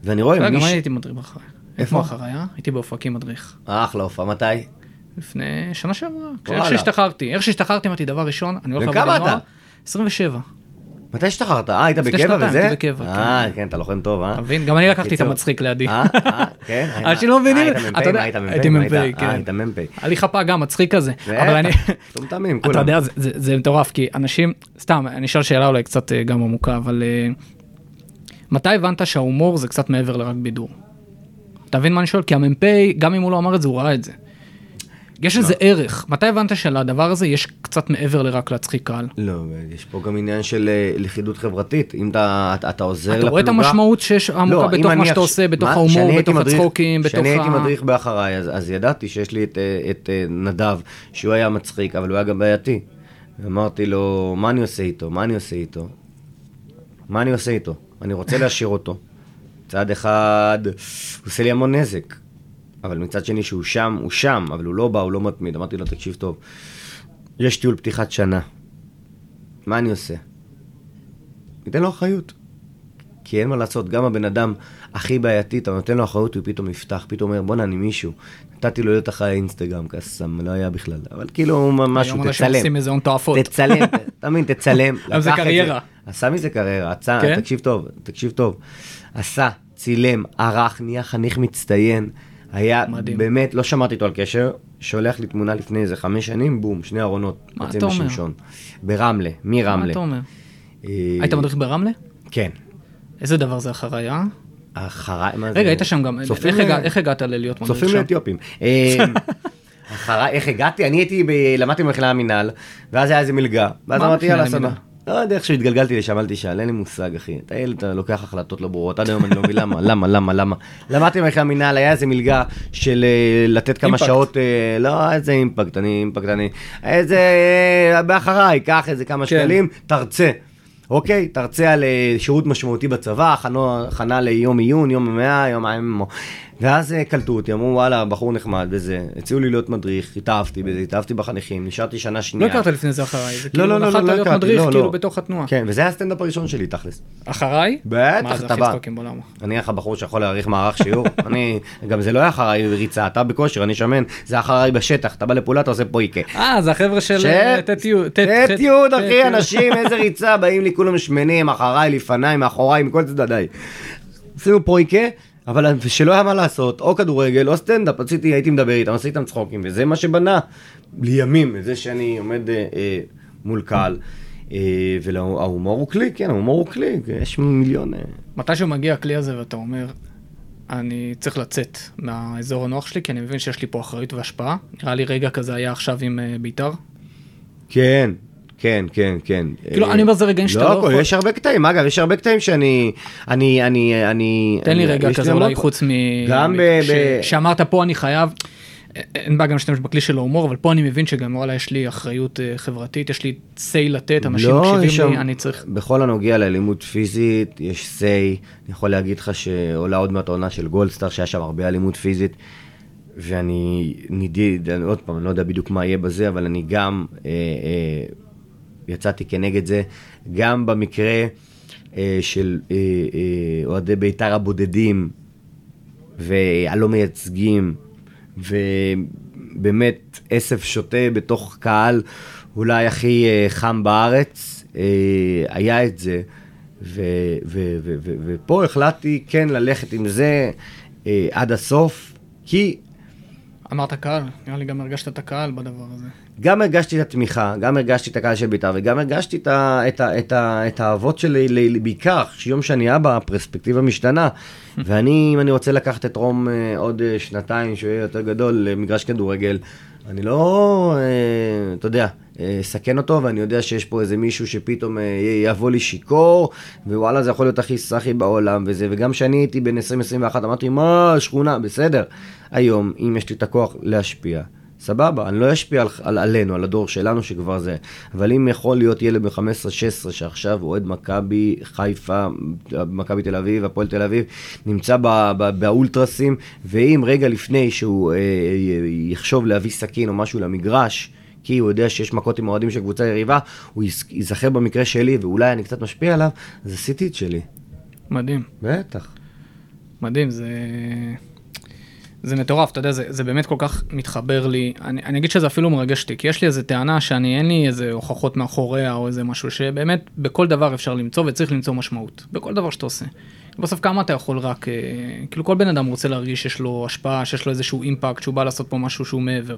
ואני רואה גם. אני הייתי מדריך אחריי. איפה אחריי, אה? הייתי באופקים מדריך. אחלה הופעה, מתי? לפני שנה שעברה, איך. שהשתחררתי, איך שהשתחררתי אמרתי דבר ראשון, אני הולך לעבוד כמה עם נוער, אתה? 27, מתי השתחררת? אה, היית לפני בקבע וזה? הייתי בקבע, אה, כן, אתה לוחם טוב, אה? אתה מבין? גם אני לקחתי את. המצחיק לידי. אה, אה, כן? אנשים לא מבינים, אה, היית אתה מ"פ? יודע, מה, היית מ"פ? הייתי מ"פ, כן. אה, היית מ"פ. היה לי חפה גם מצחיק כזה, אבל אני, מטומטמים, אתה כולם. יודע, זה- מטורף, כי אנשים, סתם, אני אשאל שאלה אולי קצת אה, גם עמוקה, אבל אה, מתי הבנת שההומור זה קצת מעבר לרק בידור? אתה מבין מה אני שואל? כי המ"פ, גם אם הוא לא אמר את זה, הוא ראה את זה. יש לזה ערך. מתי הבנת שלדבר הזה יש קצת מעבר לרק להצחיק קהל? לא, יש פה גם עניין של אה, לכידות חברתית. אם אתה, אתה, אתה עוזר אתה רואה את לפלוגה- המשמעות שיש עמוקה לא, בתוך מה שאתה עושה, בתוך ההומור, בתוך הצחוקים, בתוך כשאני הייתי ה... מדריך באחריי, אז, אז ידעתי שיש לי את, אה, את אה, נדב, שהוא היה מצחיק, אבל הוא היה גם בעייתי. אמרתי לו, מה אני עושה איתו? מה אני עושה איתו? מה אני עושה איתו? אני רוצה להשאיר אותו. מצד אחד, הוא עושה לי המון נזק. אבל מצד שני, שהוא שם, הוא שם, אבל הוא לא בא, הוא לא מתמיד. אמרתי לו, תקשיב טוב, יש טיול פתיחת שנה. מה אני עושה? ניתן לו אחריות. כי אין מה לעשות, גם הבן אדם הכי בעייתי, אתה נותן לו אחריות, הוא פתאום יפתח, פתאום אומר, בואנה, אני מישהו. נתתי לו להיות אחרי האינסטגרם, קסם, לא היה בכלל. אבל כאילו, משהו, היום אנשים תצלם. עושים איזה הון תועפות. תצלם, אתה מבין, תצלם. אבל זה קריירה. עשה מזה קריירה, עשה, כן? תקשיב טוב, תקשיב טוב. עשה, צילם, ערך, נהיה חניך מצטיין. היה, מדהים. באמת, לא שמרתי איתו על קשר, שולח לי תמונה לפני איזה חמש שנים, בום, שני ארונות. מה אתה אומר? בשמשון. ברמלה, מרמלה. מה אתה אומר? אה, היית מדריך ברמלה? כן. איזה דבר זה אחריי, אה? אחריי, מה זה? רגע, היית שם גם, צופים איך ל- הגע- איך הגעת ללהיות מדריך צופים שם? לאתיופים. אה, אחריי, איך הגעתי? אני הייתי, ב- למדתי במכללה המינהל, ואז היה איזה מלגה, ואז אמרתי יאללה סבבה. לא יודע איך שהתגלגלתי לשם, אל תשאל, אין לי מושג אחי. אתה ילד, אתה לוקח החלטות לא ברורות, עד היום אני לא מבין למה, למה, למה, למה. למדתי במכללה המינהל, היה איזה מלגה של אה, לתת כמה. שעות, אה, לא איזה אימפקט, אני אימפקט, אני, איזה, אה, באחריי, קח איזה כמה כן. שקלים, תרצה. אוקיי, תרצה על שירות משמעותי בצבא, הכנה ליום עיון, יום המאה, יום ה... ואז אה, קלטו אותי, אמרו וואלה, בחור נחמד וזה, הציעו לי להיות מדריך, התאהבתי בזה, התאהבתי בחניכים, נשארתי שנה לא שנייה. הכרת לפני זה אחריי, זה לא, כאילו לא, לא, נחלת לא להיות מדריך לא, כאילו לא. בתוך התנועה. כן, וזה היה הסטנדאפ הראשון שלי, תכלס. אחריי? בטח, אתה בא. אני איך הבחור שיכול להעריך מערך שיעור, אני, גם זה לא היה אחריי ריצה, אתה בכושר, אני שמן, זה אחריי בשטח, אתה בא לפעולה, אתה עושה פויקה. אה, זה החבר'ה של אה, ט' י'. אחי, אנשים, איזה ריצה, באים לי כולם שמנים, אחריי, לפניי, מאחוריי, מכל צדדיי. עשינו פרויקה, אבל שלא היה מה לעשות, או כדורגל או סטנדאפ, רציתי, הייתי מדבר איתם, עשיתי איתם צחוקים, וזה מה שבנה לימים, זה שאני עומד אה, אה, מול קהל. אה, וההומור הוא כלי, כן, ההומור הוא כלי, יש מיליון... אה, מתי שמגיע הכלי הזה ואתה אומר, אני צריך לצאת מהאזור הנוח שלי, כי אני מבין שיש לי פה אחריות והשפעה. נראה לי רגע כזה היה עכשיו עם אה, בית"ר. כן, כן, כן, כן. כאילו, אה, אני אומר, זה רגעים שאתה לא לא הכל, יכול- יש הרבה קטעים, אגב, יש הרבה קטעים שאני... אני, אני, אני... תן לי רגע כזה אולי חוץ מ... גם ב- שאמרת פה אני חייב, אין בעיה גם להשתמש בכלי של ההומור, אבל פה אני מבין שגם וואלה יש לי אחריות אה, חברתית, יש לי say לתת, אנשים לא, יש מקשיבים שם- לי, אני צריך... בכל הנוגע לאלימות פיזית, יש say, אני יכול להגיד לך שעולה עוד מעט העונה של גולדסטאר, שהיה שם הרבה אלימות פיזית, ואני נידיד, אני- עוד פעם, אני לא יודע בדיוק מה יהיה בזה, אבל אני גם אה, אה, יצאתי כנגד זה, גם במקרה אה, של אה, אה, אוהדי בית"ר הבודדים, והלא מייצגים, ובאמת עשב שוטה בתוך קהל אולי הכי אה, חם בארץ, אה, היה את זה, ו, ו, ו, ו, ופה החלטתי כן ללכת עם זה אה, עד הסוף, כי אמרת קהל, נראה לי גם הרגשת את הקהל בדבר הזה. גם הרגשתי את התמיכה, גם הרגשתי את הקהל של בית"ר, וגם הרגשתי את, ה, את, ה, את, ה, את האהבות שלי, בעיקר, שיום שאני אבא, הפרספקטיבה משתנה. ואני, אם אני רוצה לקחת את רום אה, עוד אה, שנתיים, שהוא יהיה יותר גדול, למגרש כדורגל, אני לא, אה, אתה יודע, אסכן אותו, ואני יודע שיש פה איזה מישהו שפתאום יבוא לי שיכור, ווואלה, זה יכול להיות הכי סאחי בעולם וזה, וגם כשאני הייתי בן 20-21, אמרתי, מה, שכונה, בסדר. היום, אם יש לי את הכוח להשפיע, סבבה, אני לא אשפיע על, על, עלינו, על הדור שלנו שכבר זה, אבל אם יכול להיות ילד בן 15-16 שעכשיו אוהד מכבי חיפה, מכבי תל אביב, הפועל תל אביב, נמצא ב, ב, באולטרסים, ואם רגע לפני שהוא אה, יחשוב להביא סכין או משהו למגרש, כי הוא יודע שיש מכות עם אוהדים של קבוצה יריבה, הוא יז- ייזכר במקרה שלי, ואולי אני קצת משפיע עליו, אז עשיתי את שלי. מדהים, בטח. מדהים, זה... זה מטורף, אתה יודע, זה, זה באמת כל כך מתחבר לי. אני, אני אגיד שזה אפילו מרגש אותי, כי יש לי איזה טענה שאני, אין לי איזה הוכחות מאחוריה או איזה משהו שבאמת בכל דבר אפשר למצוא וצריך למצוא משמעות. בכל דבר שאתה עושה. בסוף כמה אתה יכול רק, אה, כאילו כל בן אדם רוצה להרגיש שיש לו השפעה, שיש לו איזשהו אימפקט, שהוא בא לעשות פה משהו שהוא מעבר.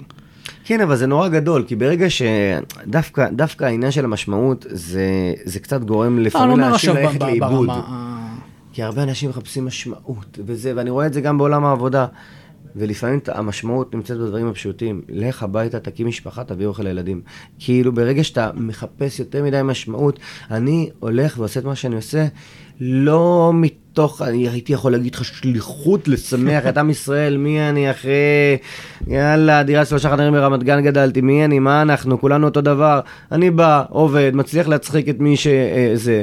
כן, אבל זה נורא גדול, כי ברגע שדווקא דווקא העניין של המשמעות, זה, זה קצת גורם לא, אני לפעמים אומר לאנשים עכשיו ללכת ב- ב- לאיבוד. ברמה ה- כי הרבה אנשים מחפשים משמעות וזה, ואני רואה את זה גם בעולם העבודה. ולפעמים המשמעות נמצאת בדברים הפשוטים. לך הביתה, תקים משפחה, תביא אוכל לילדים. כאילו ברגע שאתה מחפש יותר מדי משמעות, אני הולך ועושה את מה שאני עושה, לא מתוך, אני הייתי יכול להגיד לך שליחות לשמח את עם ישראל, מי אני אחרי, יאללה, דירה שלושה חדרים ברמת גן גדלתי, מי אני, מה אנחנו, כולנו אותו דבר. אני בא, עובד, מצליח להצחיק את מי שזה,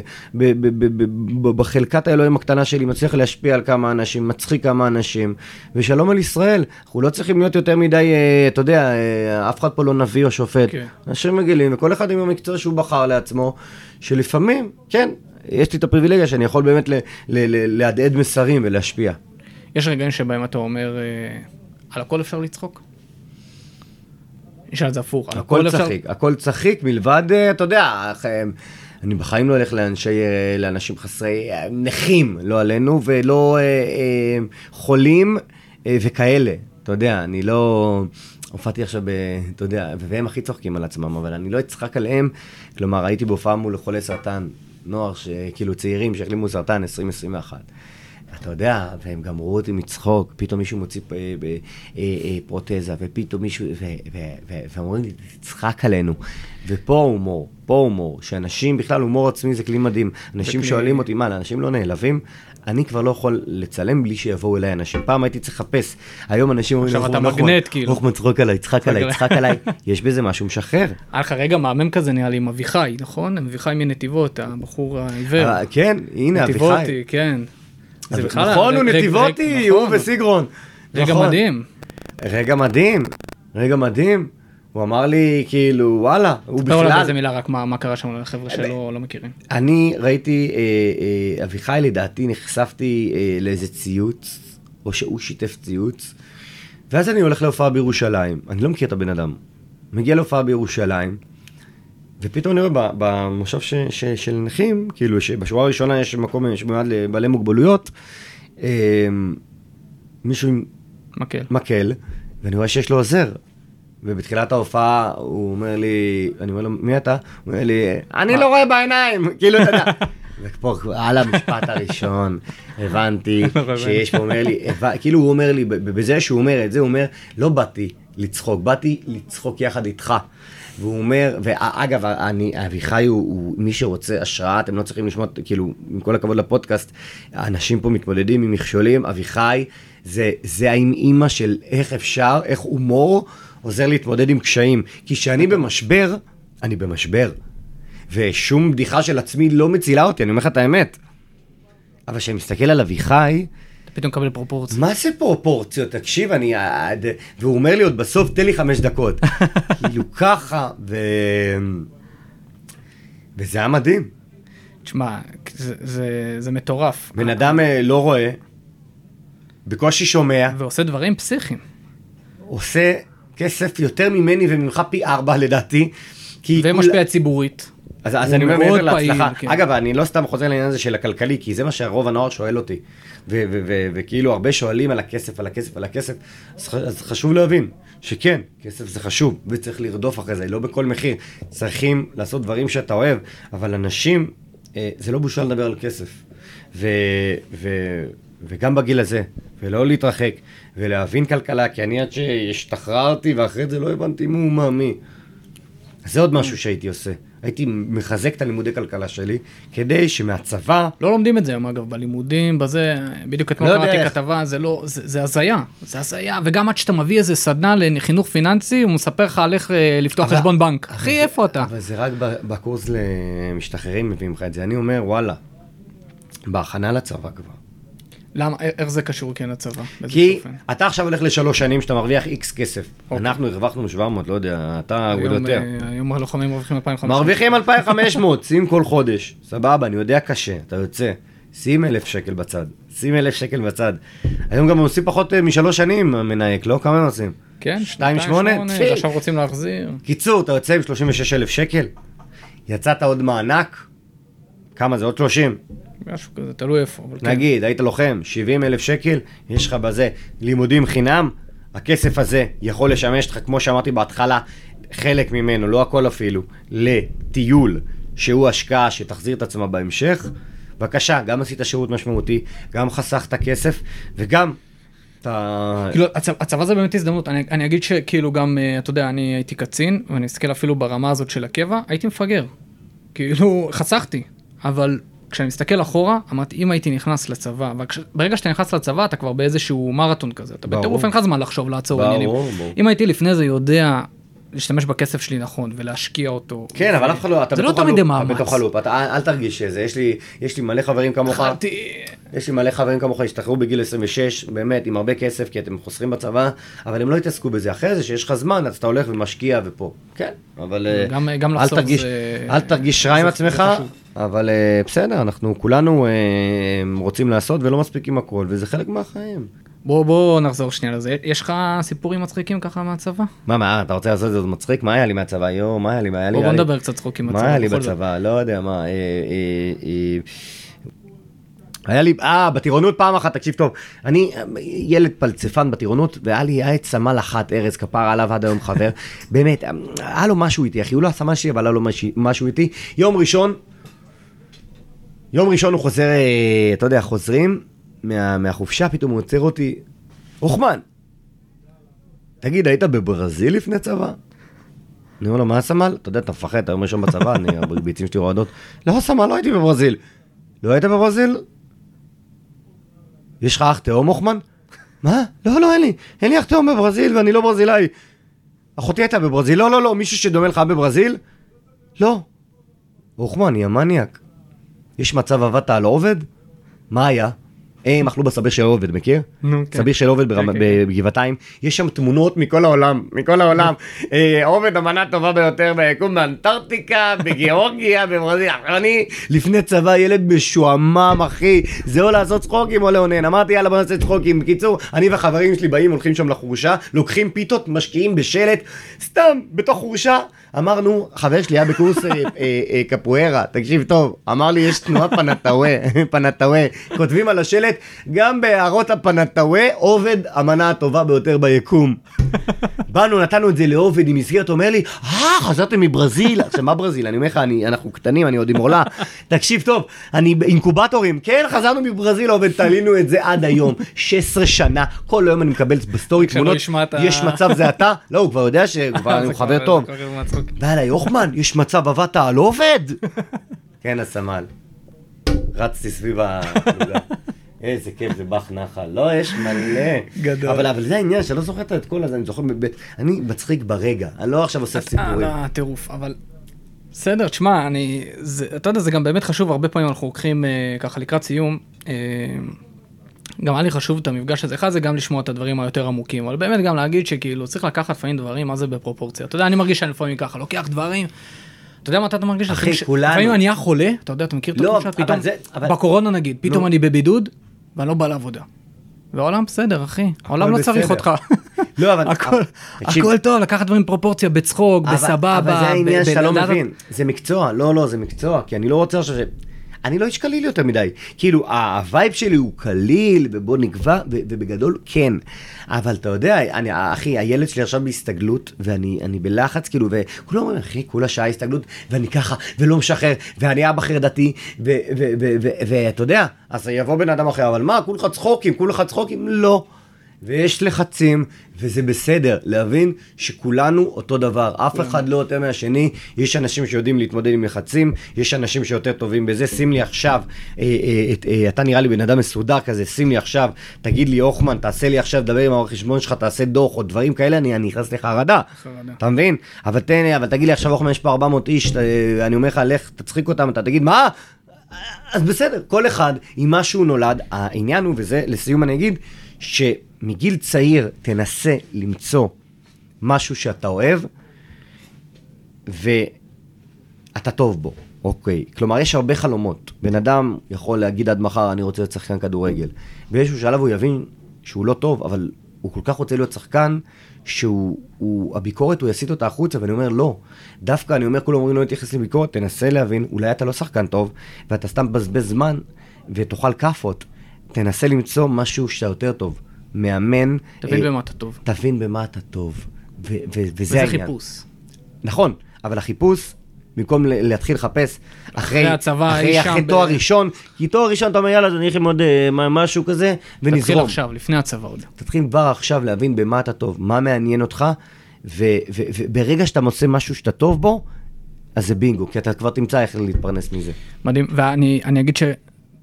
בחלקת האלוהים הקטנה שלי, מצליח להשפיע על כמה אנשים, מצחיק כמה אנשים, ושלום על ישראל. אנחנו לא צריכים להיות יותר מדי, אה, אתה יודע, אה, אף אחד פה לא נביא או שופט. כן. אנשים מגלים, וכל אחד עם המקצוע שהוא בחר לעצמו, שלפעמים, כן, יש לי את הפריבילגיה שאני יכול באמת להדהד מסרים ולהשפיע. יש רגעים שבהם אתה אומר, אה, על הכל אפשר לצחוק? נשאל את זה הפוך. הכל צחיק, אפשר... הכל צחיק מלבד, אה, אתה יודע, אה, אני בחיים לא הולך לאנשי, לאנשים חסרי, נכים, לא עלינו, ולא חולים וכאלה. אתה יודע, אני לא... הופעתי עכשיו, ב, אתה יודע, והם הכי צוחקים על עצמם, אבל אני לא אצחק עליהם. כלומר, הייתי בהופעה מול חולי סרטן, נוער, כאילו צעירים שהחלימו סרטן 2021. אתה יודע, והם גמרו אותי מצחוק, פתאום מישהו מוציא אה, אה, אה, פרוטזה, ופתאום מישהו, ואומרים לי, תצחק עלינו. ופה הומור, פה הומור, שאנשים, בכלל הומור עצמי זה כלי מדהים. אנשים שואלים אותי, מה, לאנשים לא נעלבים? אני כבר לא יכול לצלם בלי שיבואו אליי אנשים. פעם הייתי צריך לחפש, היום אנשים אומרים, עכשיו אתה מגנט כאילו. רוחמן צחוק עליי, צחק עליי, צחק עליי, יש בזה משהו משחרר. היה לך רגע מהמם כזה נראה לי עם אביחי, נכון? אביחי מנתיבות, הבחור העיוור. כן, הנה אביחי. נתיבותי, כן. נכון, הוא נתיבותי, הוא נכון. וסיגרון. רגע נכון. מדהים. רגע מדהים, רגע מדהים. הוא אמר לי, כאילו, וואלה, הוא בכלל... לא, לא, איזה מילה, רק מה, מה קרה שם לחבר'ה שלא לא מכירים. אני ראיתי, אה, אה, אביחי, לדעתי, נחשפתי אה, לאיזה ציוץ, או שהוא שיתף ציוץ, ואז אני הולך להופעה בירושלים, אני לא מכיר את הבן אדם. מגיע להופעה בירושלים, ופתאום אני רואה במושב ש, ש, של נכים, כאילו שבשורה הראשונה יש מקום שמיועד לבעלי מוגבלויות, אה, מישהו עם מקל. מקל, ואני רואה שיש לו עוזר. ובתחילת ההופעה הוא אומר לי, אני אומר לו, מי אתה? הוא אומר לי, אני לא רואה בעיניים, כאילו, אתה יודע. ופה על המשפט הראשון, הבנתי שיש פה, אומר לי, כאילו הוא אומר לי, בזה שהוא אומר את זה, הוא אומר, לא באתי לצחוק, באתי לצחוק יחד איתך. והוא אומר, ואגב, אני, אביחי הוא, הוא מי שרוצה השראה, אתם לא צריכים לשמוע, כאילו, עם כל הכבוד לפודקאסט, אנשים פה מתמודדים עם מכשולים, אביחי זה, זה האם אימא של איך אפשר, איך הומור עוזר להתמודד עם קשיים. כי כשאני במשבר, אני במשבר. ושום בדיחה של עצמי לא מצילה אותי, אני אומר לך את האמת. אבל כשאני מסתכל על אביחי, פתאום מקבל פרופורציות. מה זה פרופורציות? תקשיב, אני... והוא אומר לי עוד בסוף, תן לי חמש דקות. כאילו ככה, ו... וזה היה מדהים. תשמע, זה, זה, זה מטורף. בן אדם אה, לא רואה, בקושי שומע. ועושה דברים פסיכיים. עושה כסף יותר ממני וממך פי ארבע לדעתי. ומשפיע ציבורית. אז, אז אני אומר מעבר להצלחה, כן. אגב אני לא סתם חוזר לעניין הזה של הכלכלי, כי זה מה שהרוב הנוער שואל אותי, וכאילו הרבה שואלים על הכסף, על הכסף, על הכסף, אז, אז חשוב להבין שכן, כסף זה חשוב, וצריך לרדוף אחרי זה, לא בכל מחיר, צריכים לעשות דברים שאתה אוהב, אבל אנשים, אה, זה לא בושה לדבר על כסף, ו, ו, וגם בגיל הזה, ולא להתרחק, ולהבין כלכלה, כי אני עד שהשתחררתי ואחרי זה לא הבנתי מו מה מי. זה עוד משהו שהייתי עושה. הייתי מחזק את הלימודי כלכלה שלי, כדי שמהצבא... לא לומדים את זה היום אגב, בלימודים, בזה, בדיוק אתמול לא קראתי כתבה, זה לא, זה, זה הזיה, זה הזיה, וגם עד שאתה מביא איזה סדנה לחינוך פיננסי, הוא מספר לך על איך אה, לפתוח אבל, חשבון בנק. אחי, איפה אתה? אבל זה רק בקורס למשתחררים מביאים לך את זה. אני אומר, וואלה, בהכנה לצבא כבר. למה, איך זה קשור כן לצבא? כי אתה עכשיו הולך לשלוש שנים שאתה מרוויח איקס כסף. אוקיי. אנחנו הרווחנו 700, לא יודע, אתה עוד יותר. אה, היום הלוחמים מרוויחים 2,500. מרוויחים 2,500, שים כל חודש. סבבה, אני יודע קשה, אתה יוצא. שים אלף שקל בצד. שים אלף שקל בצד. היום גם עושים פחות אה, משלוש שנים, המנהק, לא? כמה הם עושים? כן, שתיים שמונה? עכשיו רוצים להחזיר. קיצור, אתה יוצא עם 36 אלף שקל, יצאת עוד מענק, כמה זה? עוד 30? משהו כזה, תלוי איפה. כן. נגיד, כן. היית לוחם, 70 אלף שקל, יש לך בזה לימודים חינם, הכסף הזה יכול לשמש לך, כמו שאמרתי בהתחלה, חלק ממנו, לא הכל אפילו, לטיול, שהוא השקעה שתחזיר את עצמה בהמשך. בבקשה, גם עשית שירות משמעותי, גם חסכת כסף, וגם אתה... כאילו, הצבא, הצבא זה באמת הזדמנות, אני, אני אגיד שכאילו גם, אה, אתה יודע, אני הייתי קצין, ואני אסתכל אפילו ברמה הזאת של הקבע, הייתי מפגר. כאילו, חסכתי, אבל כשאני מסתכל אחורה, אמרתי, אם הייתי נכנס לצבא, ברגע שאתה נכנס לצבא, אתה כבר באיזשהו מרתון כזה, אתה בטירוף אין לך זמן לחשוב, לעצור עניינים. אם הייתי לפני זה יודע להשתמש בכסף שלי נכון ולהשקיע אותו. כן, אבל אף אחד לא, אתה זה לא תמיד מאמץ. בתוך הלופ, אתה אל תרגיש שזה, יש לי, יש לי מלא חברים כמוך, יש לי מלא חברים כמוך, השתחררו בגיל 26, באמת, עם הרבה כסף, כי אתם חוסרים בצבא, אבל הם לא התעסקו בזה. אחרי זה, שיש לך זמן, אז אתה הולך ומשקיע ופה. כן, אבל גם, גם אל תרגיש, זה... אל תרגיש רע עם עצמך, אבל בסדר, אנחנו כולנו רוצים לעשות ולא מספיק עם הכל, וזה חלק מהחיים. בוא בוא נחזור שנייה לזה יש לך סיפורים מצחיקים ככה מהצבא? מה מה אתה רוצה לעשות את זה מצחיק מה היה לי מהצבא יואו מה היה לי מה היה לי בוא נדבר קצת צחוקים מהצבא מה היה לי בצבא לא יודע מה. אה, אה, אה, היה לי, אה, בטירונות פעם אחת, תקשיב טוב, אני ילד פלצפן בטירונות, והיה לי, את סמל אחת, ארז, כפר עליו עד היום חבר, באמת, היה לו משהו איתי, אחי, הוא לא הסמל שלי, אבל היה לו משהו איתי. יום ראשון, יום ראשון הוא חוזר, אתה יודע, חוזרים, מה, מהחופשה, פתאום הוא עוצר אותי, רוחמן, תגיד, היית בברזיל לפני צבא? אני אומר לו, מה הסמל? אתה יודע, אתה מפחד, אתה אומר שם בצבא, אני, הביצים שלי רועדות. לא, סמל, לא הייתי בברזיל. לא היית בברזיל? יש לך אח תאום, מוחמן? מה? לא, לא, אין לי. אין לי אח תאום בברזיל ואני לא ברזילאי. אחותי הייתה בברזיל. לא, לא, לא, מישהו שדומה לך בברזיל? לא. רוחמן, היא המניאק. יש מצב עבדת על עובד? מה היה? הם אכלו בסביר של עובד, מכיר? נו, כן. סביר של עובד כן, כן, בגבעתיים, יש שם תמונות מכל העולם, מכל העולם. אה, עובד המנה טובה ביותר ביקום באנטארקטיקה, בגיאורגיה, בברזיל. אני לפני צבא ילד משועמם, אחי. זה או לעשות צחוקים או לאונן. אמרתי יאללה בוא נעשה צחוקים. בקיצור, אני וחברים שלי באים, הולכים שם לחורשה, לוקחים פיתות, משקיעים בשלט, סתם, בתוך חורשה. אמרנו, חבר שלי היה בקורס אה, אה, קפוארה, תקשיב טוב, אמר לי יש תנועה פנטאווה, פנטאווה, כותבים על השלט גם בהערות הפנטאווה, עובד המנה הטובה ביותר ביקום. באנו, נתנו את זה לעובד עם מסגרת, אומר לי, אה, חזרתם מברזיל. עכשיו, מה ברזיל? אני אומר לך, אנחנו קטנים, אני עוד עם עולה. תקשיב טוב, אני אינקובטורים, כן, חזרנו מברזיל, עובד, תלינו את זה עד היום. 16 שנה, כל היום אני מקבל בסטורי תמונות, יש מצב זה אתה? לא, הוא כבר יודע שכבר הוא חבר טוב. בא אליי, הוחמן, יש מצב עבדת על עובד? כן, הסמל. רצתי סביב הפלוגה. איזה כיף זה באך נחל. לא, יש מלא. גדול. אבל, אבל זה העניין, שאני לא זוכר את כל הזה, אני זוכר, אני מצחיק ברגע, אני לא עכשיו אוסף סיפורים. לא, טירוף, אבל... בסדר, תשמע, אני... זה, אתה יודע, זה גם באמת חשוב, הרבה פעמים אנחנו לוקחים אה, ככה לקראת סיום. אה, גם היה לי חשוב את המפגש הזה, אחד זה גם לשמוע את הדברים היותר עמוקים, אבל באמת גם להגיד שכאילו צריך לקחת לפעמים דברים, מה זה בפרופורציה. אתה יודע, אני מרגיש שאני לפעמים ככה, לוקח דברים, אתה יודע מתי אתה מרגיש? אחי, כולנו. לפעמים אני נהיה חולה, אתה יודע, אתה מכיר את לא, התחושה? פתאום. בקורונה נגיד, פתאום אני בבידוד, ואני לא בא לעבודה. והעולם בסדר, אחי. העולם לא צריך אותך. לא, אבל... הכל טוב, לקחת דברים פרופורציה, בצחוק, בסבבה. אבל זה העניין שאתה לא מבין. זה מקצוע, לא, לא, זה מקצוע, כי אני לא רוצה עכשיו. אני לא איש קליל יותר מדי. כאילו, ה-vibe שלי הוא קליל, ובוא נקבע, ובגדול כן. אבל אתה יודע, אני, אחי, הילד שלי עכשיו בהסתגלות, ואני בלחץ, כאילו, וכולם אומרים, אחי, כולה שעה הסתגלות, ואני ככה, ולא משחרר, ואני אבא חרדתי, ואתה יודע, אז יבוא בן אדם אחר, אבל מה, כולך צחוקים, כולך צחוקים? לא. ויש לחצים, וזה בסדר, להבין שכולנו אותו דבר, אף כן. אחד לא יותר מהשני, יש אנשים שיודעים להתמודד עם לחצים, יש אנשים שיותר טובים בזה, שים לי עכשיו, אה, אה, אה, אתה נראה לי בן אדם מסודר כזה, שים לי עכשיו, תגיד לי, הוכמן, תעשה לי עכשיו, דבר עם העורך חשבון שלך, תעשה דוח או דברים כאלה, אני נכנס לחרדה, אתה מבין? אבל תן לי, אבל תגיד לי עכשיו, הוכמן, יש פה 400 איש, אני אומר לך, לך, תצחיק אותם, אתה תגיד, מה? אז בסדר, כל אחד עם מה שהוא נולד, העניין הוא, וזה לסיום אני אגיד, ש... מגיל צעיר תנסה למצוא משהו שאתה אוהב, ואתה טוב בו, אוקיי? כלומר, יש הרבה חלומות. בן אדם יכול להגיד עד מחר, אני רוצה להיות שחקן כדורגל. באיזשהו שלב הוא יבין שהוא לא טוב, אבל הוא כל כך רוצה להיות שחקן, שהוא, הוא, הביקורת, הוא יסיט אותה החוצה, ואני אומר, לא. דווקא אני אומר, כולם אומרים לא להתייחס לביקורת, תנסה להבין, אולי אתה לא שחקן טוב, ואתה סתם מבזבז זמן, ותאכל כאפות. תנסה למצוא משהו שאתה יותר טוב. מאמן... תבין אה, במה אתה טוב. תבין במה אתה טוב. ו- ו- וזה העניין. וזה חיפוש. נכון, אבל החיפוש, במקום להתחיל לחפש אחרי, אחרי הצבא, אחרי, אחרי ב... תואר ראשון, כי תואר ראשון אתה אומר יאללה, אני הולך ללמוד uh, משהו כזה, ונזרום. תתחיל עכשיו, לפני הצבא עוד. תתחיל כבר עכשיו להבין במה אתה טוב, מה מעניין אותך, וברגע שאתה מוצא משהו שאתה טוב בו, אז זה בינגו, כי אתה כבר תמצא איך להתפרנס מזה. מדהים, ואני אני אגיד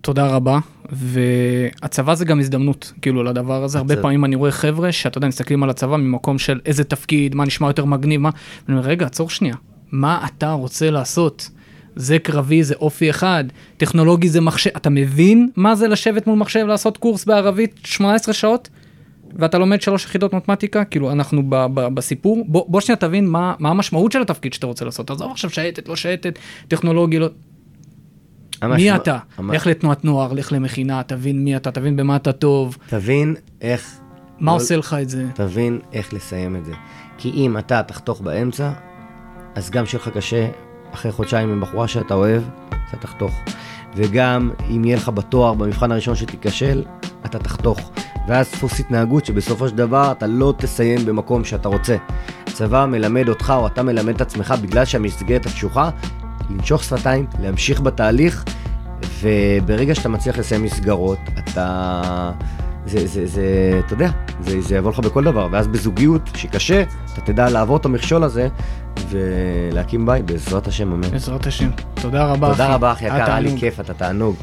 שתודה רבה, והצבא זה גם הזדמנות, כאילו, לדבר הזה. הרבה. פעמים אני רואה חבר'ה שאתה יודע, מסתכלים על הצבא ממקום של איזה תפקיד, מה נשמע יותר מגניב, מה... אני אומר, רגע, עצור שנייה, מה אתה רוצה לעשות? זה קרבי, זה אופי אחד, טכנולוגי זה מחשב, אתה מבין מה זה לשבת מול מחשב לעשות קורס בערבית 18 שעות? ואתה לומד שלוש יחידות מתמטיקה, כאילו אנחנו ב, ב, בסיפור, בוא, בוא שנייה תבין מה, מה המשמעות של התפקיד שאתה רוצה לעשות, עזוב עכשיו שייטת, לא שייטת, טכנולוגי, לא... ממש מי מה- אתה? ממש- לך לתנועת נוער, לך למכינה, תבין מי אתה, תבין במה אתה טוב, תבין איך... מה לא- עושה לך את זה. תבין איך לסיים את זה. כי אם אתה תחתוך באמצע, אז גם שיהיה לך קשה, אחרי חודשיים עם בחורה שאתה אוהב, אתה תחתוך. וגם אם יהיה לך בתואר, במבחן הראשון שתיכשל, אתה תחתוך. ואז דפוס התנהגות שבסופו של דבר אתה לא תסיים במקום שאתה רוצה. הצבא מלמד אותך או אתה מלמד את עצמך בגלל שהמסגרת הקשוחה, לנשוך שפתיים, להמשיך בתהליך, וברגע שאתה מצליח לסיים מסגרות, אתה... זה, זה, זה, אתה יודע, זה, זה יבוא לך בכל דבר, ואז בזוגיות, שקשה, אתה תדע לעבור את המכשול הזה, ולהקים בית בעזרת השם, אמן. בעזרת השם. תודה רבה, אחי. תודה רבה, אחי יקר, היה לי. כיף, אתה תענוג.